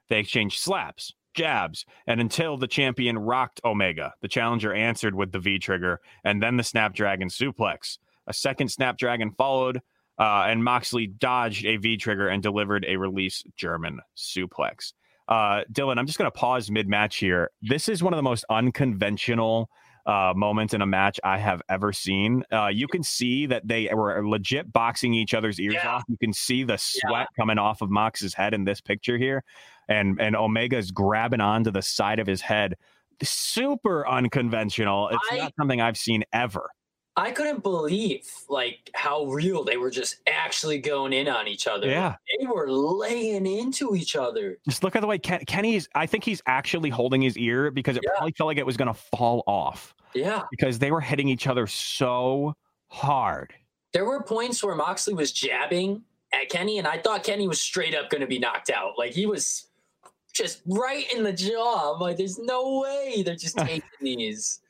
They exchanged slaps, jabs, and until the champion rocked Omega, the challenger answered with the V trigger and then the Snapdragon suplex. A second Snapdragon followed, uh, and Moxley dodged a V trigger and delivered a release German suplex. Uh, Dylan, I'm just going to pause mid match here. This is one of the most unconventional uh, moments in a match I have ever seen. Uh, you can see that they were legit boxing each other's ears Yeah. off. You can see the sweat Yeah. coming off of Mox's head in this picture here, and and Omega's grabbing onto the side of his head. Super unconventional. It's I- not something I've seen ever. I couldn't believe like how real they were just actually going in on each other. Yeah. They were laying into each other. Just look at the way Ken, Kenny's. I think he's actually holding his ear because it Yeah. probably felt like it was going to fall off Yeah. because they were hitting each other so hard. There were points where Moxley was jabbing at Kenny, and I thought Kenny was straight up going to be knocked out. Like he was just right in the jaw. I'm like, there's no way they're just taking these.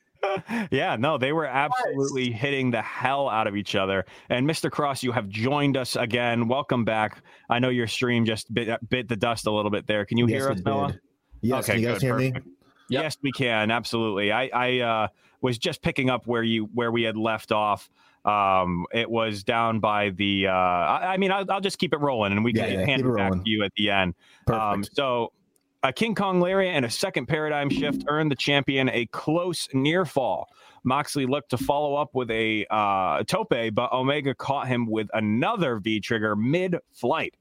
Yeah, no, they were absolutely hitting the hell out of each other. And Mr. Cross, you have joined us again. Welcome back. I know your stream just bit, bit the dust a little bit there. Can you Yes, hear us, did. Noah? Yes, Okay, can you guys good, hear me? perfect. Yes, we can. Absolutely. I, I uh, was just picking up where you where we had left off. Um, it was down by the. Uh, I, I mean, I'll, I'll just keep it rolling, and we Yeah, can yeah, hand it it back rolling. to you at the end. Perfect. Um, so, a King Kong lariat and a second paradigm shift earned the champion a close near fall. Moxley looked to follow up with a uh, tope, but Omega caught him with another V trigger mid flight.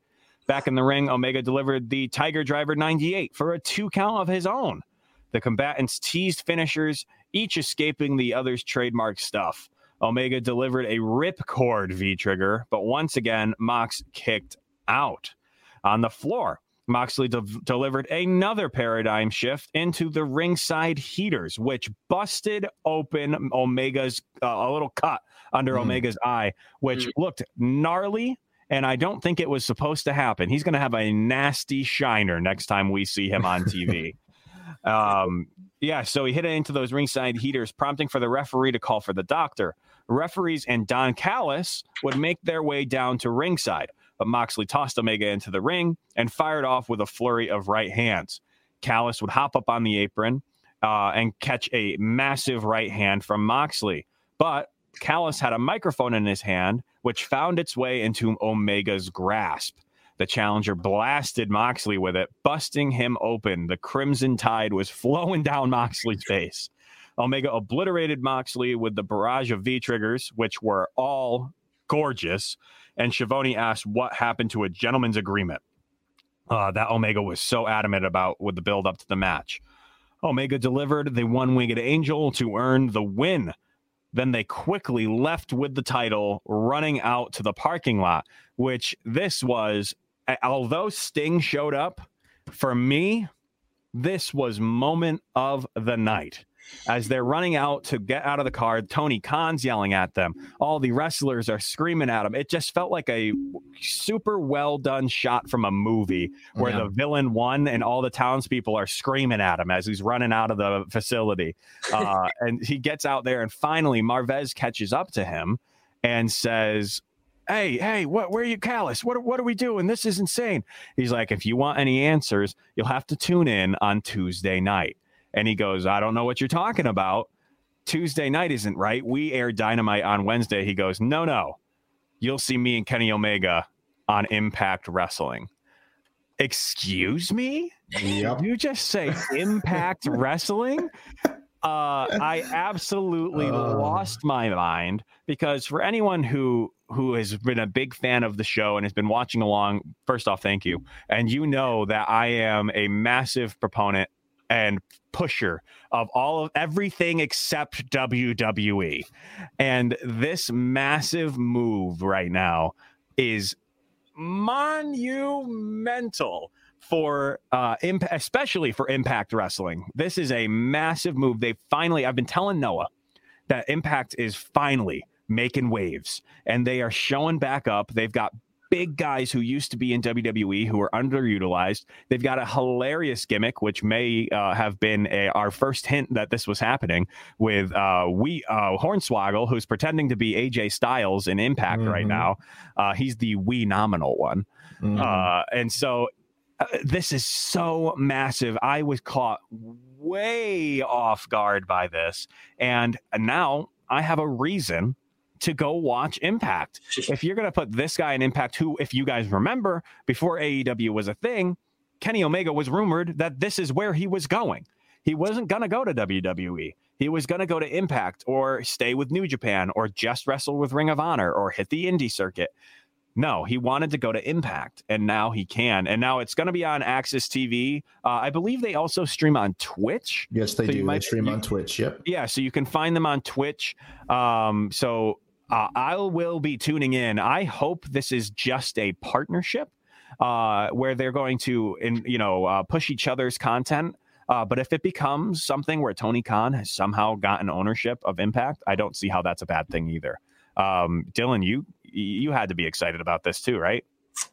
Back in the ring, Omega delivered the Tiger Driver 98 for a two count of his own. The combatants teased finishers, each escaping the other's trademark stuff. Omega delivered a ripcord V trigger, but once again, Mox kicked out. On the floor, Moxley de- delivered another paradigm shift into the ringside heaters, which busted open Omega's uh, a little cut under Mm. Omega's eye, which looked gnarly. And I don't think it was supposed to happen. He's going to have a nasty shiner next time we see him on TV. um, yeah, so he hit it into those ringside heaters, prompting for the referee to call for the doctor. Referees and Don Callis would make their way down to ringside, but Moxley tossed Omega into the ring and fired off with a flurry of right hands. Callis would hop up on the apron uh, and catch a massive right hand from Moxley, but Callis had a microphone in his hand, which found its way into Omega's grasp. The challenger blasted Moxley with it, busting him open. The crimson tide was flowing down Moxley's face. Omega obliterated Moxley with the barrage of V triggers, which were all gorgeous. And Schiavone asked what happened to a gentleman's agreement uh, that Omega was so adamant about with the build up to the match. Omega delivered the one winged angel to earn the win. Then they quickly left with the title, running out to the parking lot, which this was, although Sting showed up, for me, this was moment of the night. As they're running out to get out of the car, Tony Khan's yelling at them. All the wrestlers are screaming at him. It just felt like a super well done shot from a movie where Yeah. the villain won and all the townspeople are screaming at him as he's running out of the facility. Uh, and he gets out there, and finally Marvez catches up to him and says, Hey, hey, what where are you, Callis? What what are we doing? This is insane. He's like, if you want any answers, you'll have to tune in on Tuesday night. And he goes, I don't know what you're talking about. Tuesday night isn't right. We air dynamite on Wednesday. He goes, No, no. You'll see me and Kenny Omega on Impact Wrestling. Excuse me? Yep. You just say Impact Wrestling? Uh, I absolutely Uh. lost my mind because for anyone who who has been a big fan of the show and has been watching along, first off, thank you. And you know that I am a massive proponent and pusher of all of everything except WWE. And this massive move right now is monumental for uh imp- especially for impact wrestling this is a massive move they finally i've been telling noah that impact is finally making waves and they are showing back up. They've got big guys who used to be in WWE who are underutilized. They've got a hilarious gimmick, which may uh, have been a, our first hint that this was happening with uh, we uh, Hornswoggle, who's pretending to be AJ Styles in Impact mm-hmm. right now. Uh, he's the we nominal one, mm-hmm. Uh, and so uh, this is so massive. I was caught way off guard by this, and now I have a reason to go watch Impact. if you're going to put this guy in Impact, who, if you guys remember, before AEW was a thing, Kenny Omega was rumored that this is where he was going. He wasn't going to go to WWE. He was going to go to Impact or stay with New Japan or just wrestle with Ring of Honor or hit the indie circuit. No, he wanted to go to Impact, and now he can. And now it's going to be on AXS TV. Uh, I believe they also stream on Twitch. Yes, they so do. Might, they stream you, on Twitch. Yep. Yeah, so you can find them on Twitch. Um, so uh, I will be tuning in. I hope this is just a partnership uh, where they're going to, in, you know, uh, push each other's content. Uh, but if it becomes something where Tony Khan has somehow gotten ownership of Impact, I don't see how that's a bad thing either. Um, Dylan, you you had to be excited about this too, right?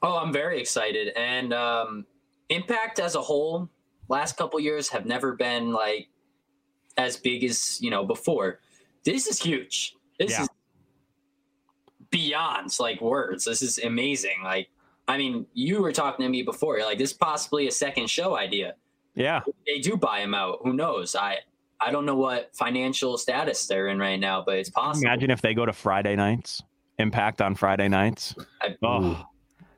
Oh, I'm very excited. And um, Impact as a whole, last couple years have never been like as big as you know before. This is huge. This yeah. is beyond like words. This is amazing. Like, I mean, you were talking to me before. You're like, this is possibly a second show idea. Yeah. They do buy him out. Who knows? I I don't know what financial status they're in right now, but it's possible. Imagine if they go to Friday nights, Impact on Friday nights. I, oh.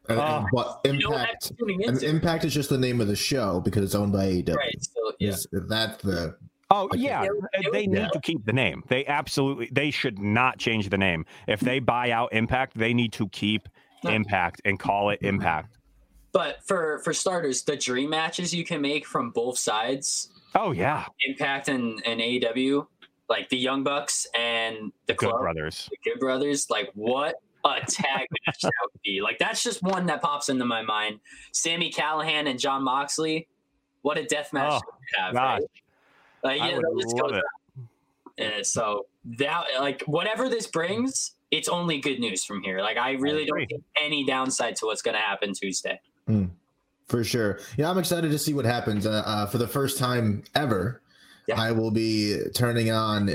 And, but Impact, and Impact is just the name of the show because it's owned by AEW. Right. So, yeah. Is that the Oh yeah, they need to keep the name. They absolutely they should not change the name. If they buy out Impact, they need to keep Impact and call it Impact. But for for starters, the dream matches you can make from both sides. Oh yeah, Impact and and AEW, like the Young Bucks and the Good Brothers. The Good Brothers, like what a tag match that would be. Like that's just one that pops into my mind. Sami Callihan and Jon Moxley. What a death match oh, have, gosh. right? Like, yeah, let's go. And so that, like, whatever this brings, it's only good news from here. Like, I really I don't think any downside to what's going to happen Tuesday. Mm, for sure. Yeah, I'm excited to see what happens. Uh, uh, for the first time ever, yeah. I will be turning on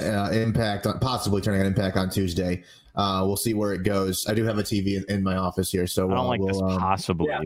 uh, Impact, on, possibly turning on Impact on Tuesday. Uh, we'll see where it goes. I do have a TV in, in my office here, so I don't uh, like we'll, this um, possibly. Yeah,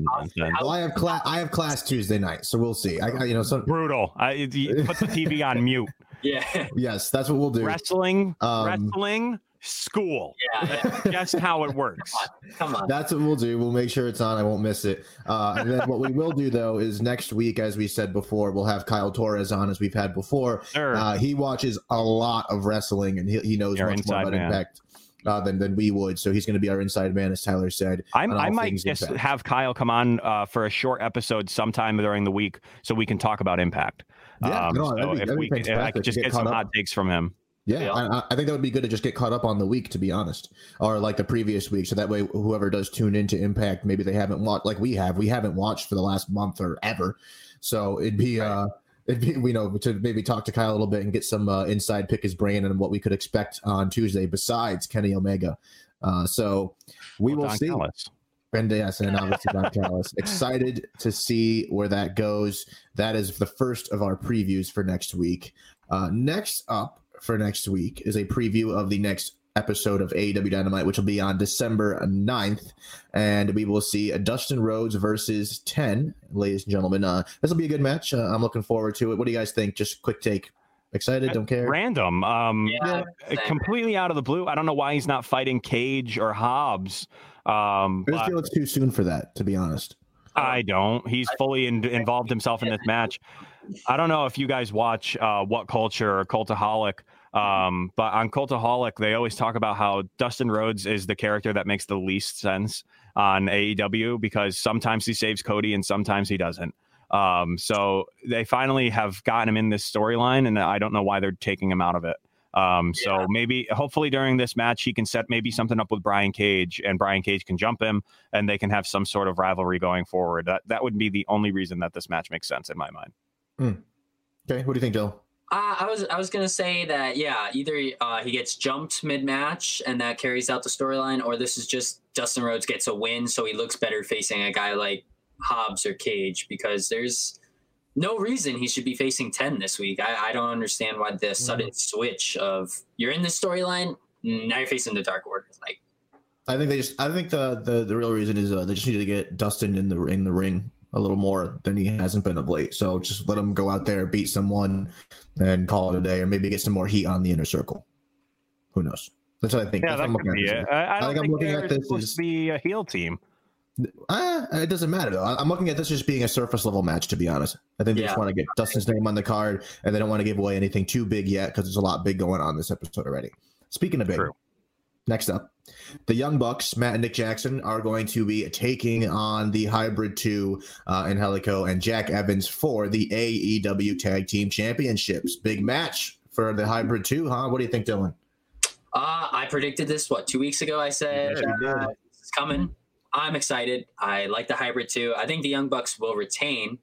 well, I have class. I have class Tuesday night, so we'll see. I, got you know, some brutal. I put the TV on mute. Yeah. Yes, that's what we'll do. Wrestling. Um, wrestling school. Yeah, that's how it works. Come on, That's what we'll do. We'll make sure it's on. I won't miss it. Uh, and then what we will do though is next week, as we said before, we'll have Kyle Torres on as we've had before. Sure. Uh, he watches a lot of wrestling and he, he knows Your much more about man. Impact uh, than than we would. So he's going to be our inside man, as Tyler said. i might just impact. have Kyle come on uh, for a short episode sometime during the week, so we can talk about Impact. Yeah, um, no, so be, if we if I could just get, get some up. hot takes from him. Yeah, yeah. I, I, think that would be good to just get caught up on the week, to be honest, or like the previous week, so that way whoever does tune into Impact, maybe they haven't watched like we have. We haven't watched for the last month or ever, so it'd be right. uh it'd be you know to maybe talk to Kyle a little bit and get some uh, inside pick his brain and what we could expect on Tuesday besides Kenny Omega. Uh, so we well, will Don see. Callis. And yes, and obviously Don Callis. Excited to see where that goes. That is the first of our previews for next week. Uh, next up for next week is a preview of the next episode of AEW Dynamite, which will be on December 9th. And we will see a Dustin Rhodes versus 10, ladies and gentlemen. Uh, this will be a good match. Uh, I'm looking forward to it. What do you guys think? Just quick take. Excited? Don't care. Random. Um, yeah, completely out of the blue. I don't know why he's not fighting Cage or Hobbs. Um, I just feel it's too soon for that, to be honest. I don't. He's fully in, involved himself in this match. I don't know if you guys watch uh, What Culture or Cultaholic, um, but on Cultaholic, they always talk about how Dustin Rhodes is the character that makes the least sense on AEW because sometimes he saves Cody and sometimes he doesn't. Um, so they finally have gotten him in this storyline, and I don't know why they're taking him out of it. Um, so yeah. maybe, hopefully, during this match, he can set maybe something up with Brian Cage, and Brian Cage can jump him, and they can have some sort of rivalry going forward. That that would be the only reason that this match makes sense in my mind. Mm. Okay, what do you think, Joe? Uh, I was I was gonna say that yeah, either uh, he gets jumped mid match and that carries out the storyline, or this is just Dustin Rhodes gets a win, so he looks better facing a guy like Hobbs or Cage because there's no reason he should be facing ten this week. I, I don't understand why the sudden mm. switch of you're in the storyline now you're facing the Dark Order. Like, I think they just I think the the, the real reason is uh, they just need to get Dustin in the in the ring a little more than he hasn't been of late. So just let him go out there, beat someone, and call it a day, or maybe get some more heat on the inner circle. Who knows? That's what I think. Yeah, That's that could be it. I, I, don't I think, think I'm looking at this as be a heel team. Uh, it doesn't matter though. I'm looking at this just being a surface level match. To be honest, I think they yeah. just want to get Dustin's name on the card, and they don't want to give away anything too big yet because there's a lot big going on this episode already. Speaking of big, True. Next up, the Young Bucks, Matt and Nick Jackson, are going to be taking on the Hybrid 2 uh, Helico and Jack Evans for the AEW Tag Team Championships. Big match for the Hybrid 2, huh? What do you think, Dylan? Uh, I predicted this, what, two weeks ago? I said yeah, uh, it's coming. I'm excited. I like the Hybrid 2. I think the Young Bucks will retain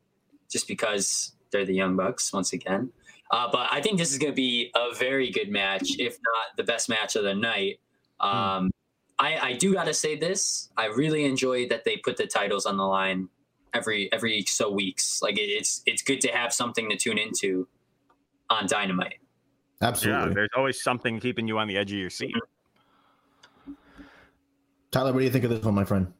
just because they're the Young Bucks once again. Uh, but I think this is going to be a very good match, if not the best match of the night. Hmm. Um, I, I do got to say this. I really enjoy that they put the titles on the line every every so weeks. Like it's it's good to have something to tune into on Dynamite. Absolutely. Yeah, there's always something keeping you on the edge of your seat. Tyler, what do you think of this one, my friend?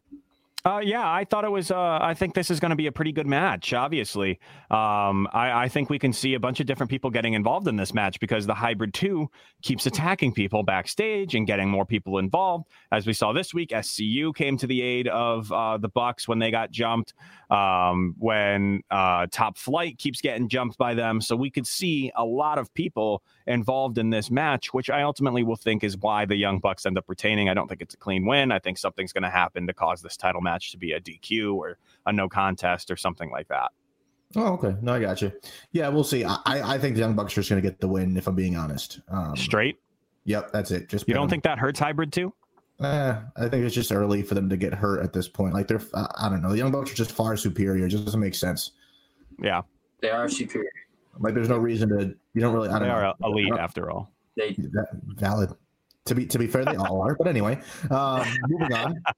Uh, yeah, I thought it was. Uh, I think this is going to be a pretty good match. Obviously, um, I, I, think we can see a bunch of different people getting involved in this match because the hybrid two keeps attacking people backstage and getting more people involved. As we saw this week, SCU came to the aid of uh, the Bucks when they got jumped. Um, when uh, Top Flight keeps getting jumped by them, so we could see a lot of people involved in this match, which I ultimately will think is why the Young Bucks end up retaining. I don't think it's a clean win. I think something's going to happen to cause this title match to be a DQ or a no contest or something like that. Oh, okay. No, I got you. Yeah, we'll see. I, I think the Young Bucks are just going to get the win, if I'm being honest. Um, Straight? Yep, that's it. Just You don't think that hurts hybrid too? Eh, I think it's just early for them to get hurt at this point. Like they're, I don't know. The Young Bucks are just far superior. It just doesn't make sense. Yeah, they are superior. Like there's no reason to. You don't really. I don't they know. are elite after all. They valid. To be to be fair, they all are. But anyway, um, moving on.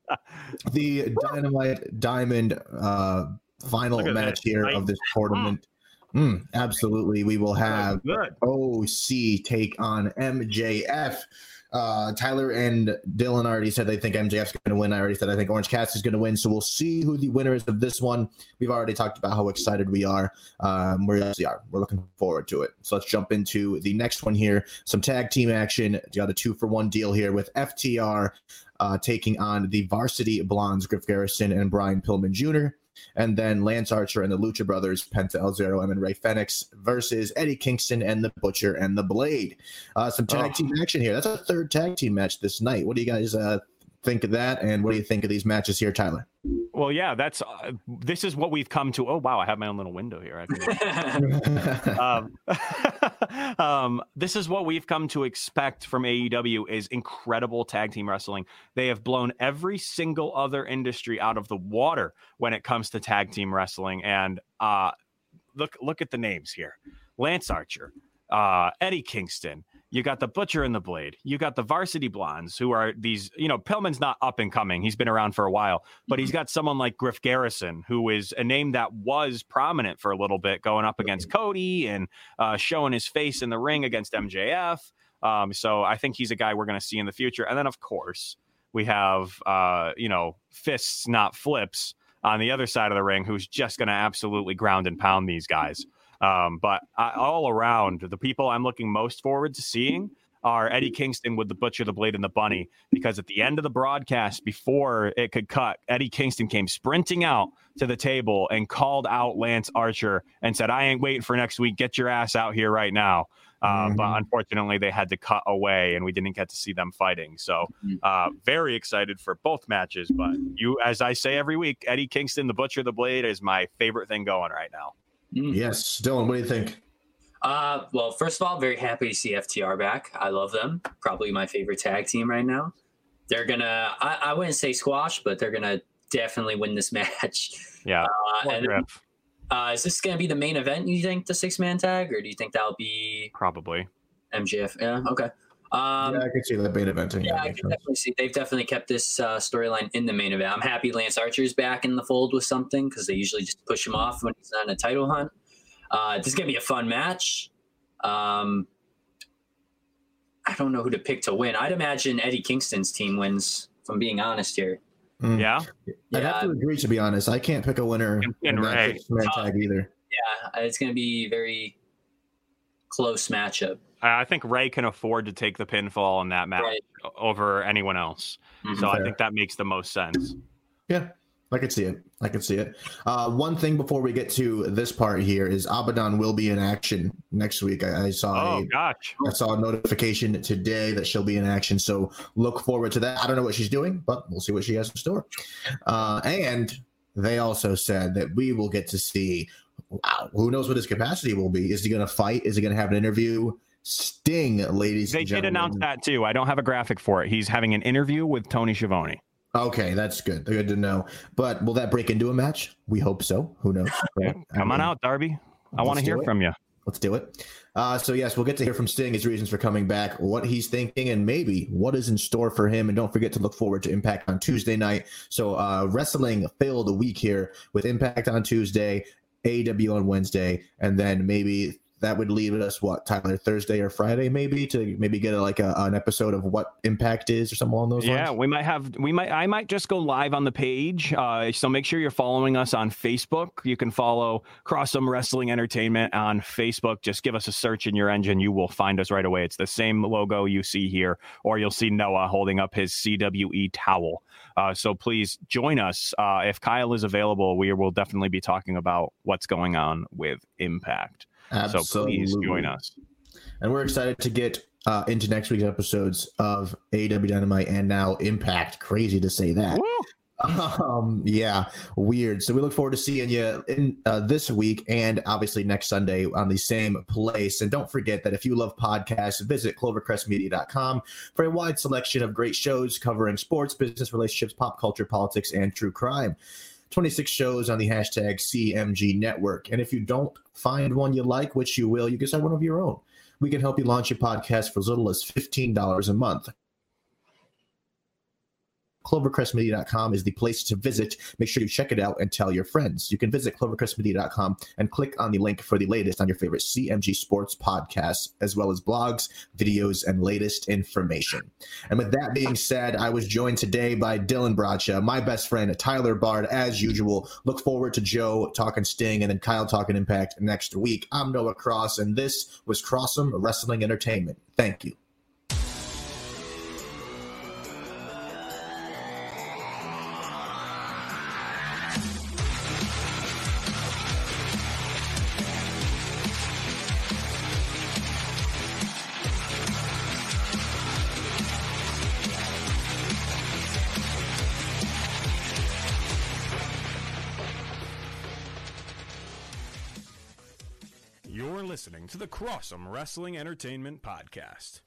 The Dynamite Diamond uh, final match here nice. of this tournament. Mm, absolutely, we will have OC take on MJF. Uh, Tyler and Dylan already said they think MJF's going to win. I already said I think Orange Cassidy is going to win. So we'll see who the winner is of this one. We've already talked about how excited we are. Um, we are. We're looking forward to it. So let's jump into the next one here. Some tag team action. Got a two for one deal here with FTR uh, taking on the Varsity Blondes, Griff Garrison and Brian Pillman Jr and then Lance Archer and the Lucha Brothers, Penta El Zero, and Rey Fenix versus Eddie Kingston and the Butcher and the Blade. Uh, some tag oh. team action here. That's a third tag team match this night. What do you guys uh, think of that, and what do you think of these matches here, Tyler? Well, yeah, that's uh, this is what we've come to. Oh, wow, I have my own little window here. um, um, this is what we've come to expect from AEW is incredible tag team wrestling. They have blown every single other industry out of the water when it comes to tag team wrestling. And uh, look, look at the names here: Lance Archer, uh, Eddie Kingston. You got the Butcher and the Blade. You got the Varsity Blondes, who are these, you know, Pillman's not up and coming. He's been around for a while, but he's mm-hmm. got someone like Griff Garrison, who is a name that was prominent for a little bit, going up against Cody and uh, showing his face in the ring against MJF. Um, so I think he's a guy we're going to see in the future. And then, of course, we have, uh, you know, fists, not flips on the other side of the ring, who's just going to absolutely ground and pound these guys. Um, but I, all around, the people I'm looking most forward to seeing are Eddie Kingston with the Butcher, the Blade, and the Bunny. Because at the end of the broadcast, before it could cut, Eddie Kingston came sprinting out to the table and called out Lance Archer and said, I ain't waiting for next week. Get your ass out here right now. Uh, mm-hmm. But unfortunately, they had to cut away, and we didn't get to see them fighting. So, mm-hmm. uh, very excited for both matches. But you, as I say every week, Eddie Kingston, the Butcher, the Blade, is my favorite thing going right now. Mm. Yes, Dylan, what do you think? Uh, well, first of all, very happy to see FTR back. I love them. Probably my favorite tag team right now. They're gonna, I, I wouldn't say squash, but they're gonna definitely win this match. Yeah. Uh, and then, Uh, is this going to be the main event? You think the six man tag, or do you think that'll be probably MJF? Yeah. Okay. Um, yeah, I can see that main event. Yeah, I can definitely see. They've definitely kept this uh, storyline in the main event. I'm happy Lance Archer's back in the fold with something because they usually just push him off when he's on a title hunt. Uh, this is gonna be a fun match. Um, I don't know who to pick to win. I'd imagine Eddie Kingston's team wins. If I'm being honest here. Mm. Yeah, I'd have to agree. To be honest, I can't pick a winner in that tag either. Yeah, it's gonna be very close matchup. I think Rey can afford to take the pinfall in that match right. over anyone else. Mm-hmm. So Fair. I think that makes the most sense. Yeah, I could see it. I could see it. Uh, one thing before we get to this part here is Abaddon will be in action next week. I, I saw. Oh a, gosh! I saw a notification today that she'll be in action. So look forward to that. I don't know what she's doing, but we'll see what she has in store. Uh, and they also said that we will get to see. Wow, who knows what his capacity will be? Is he going to fight? Is he going to have an interview? Sting, ladies. And gentlemen. they did announce that too. I don't have a graphic for it. He's having an interview with Tony Schiavone. Okay, that's good. Good to know. But will that break into a match? We hope so. Who knows? Right? Come on out, Darby. I want to hear from you. Let's do it. Uh, so yes, we'll get to hear from Sting his reasons for coming back, what he's thinking, and maybe what is in store for him. And don't forget to look forward to Impact on Tuesday night. So uh, wrestling filled a week here with Impact on Tuesday, AEW on Wednesday, and then maybe that would leave us what Tyler Thursday or Friday maybe to maybe get a, like a, an episode of what Impact is or something along those lines. Yeah, we might have we might I might just go live on the page. Uh, so make sure you're following us on Facebook. You can follow Crossum Wrestling Entertainment on Facebook. Just give us a search in your engine, you will find us right away. It's the same logo you see here, or you'll see Noah holding up his CWE towel. Uh, so please join us. Uh, if Kyle is available, we will definitely be talking about what's going on with Impact. Absolutely. So please join us. And we're excited to get uh, into next week's episodes of AEW Dynamite and now Impact. Crazy to say that. Woo! Um, yeah, weird. So we look forward to seeing you in uh, this week and obviously next Sunday on the same place. And don't forget that if you love podcasts, visit clovercrestmedia.com for a wide selection of great shows covering sports, business, relationships, pop culture, politics, and true crime. 26 shows on the hashtag CMG network. And if you don't find one you like, which you will, you can start one of your own. We can help you launch your podcast for as little as $15 a month clovercrestmedia.com is the place to visit. Make sure you check it out and tell your friends. You can visit clovercrestmedia.com and click on the link for the latest on your favorite CMG sports podcasts, as well as blogs, videos, and latest information. And with that being said, I was joined today by Dylan Bracha, my best friend, Tyler Bard, as usual. Look forward to Joe talking Sting and then Kyle talking Impact next week. I'm Noah Cross, and this was Crossum Wrestling Entertainment. Thank you. Crossum Wrestling Entertainment Podcast.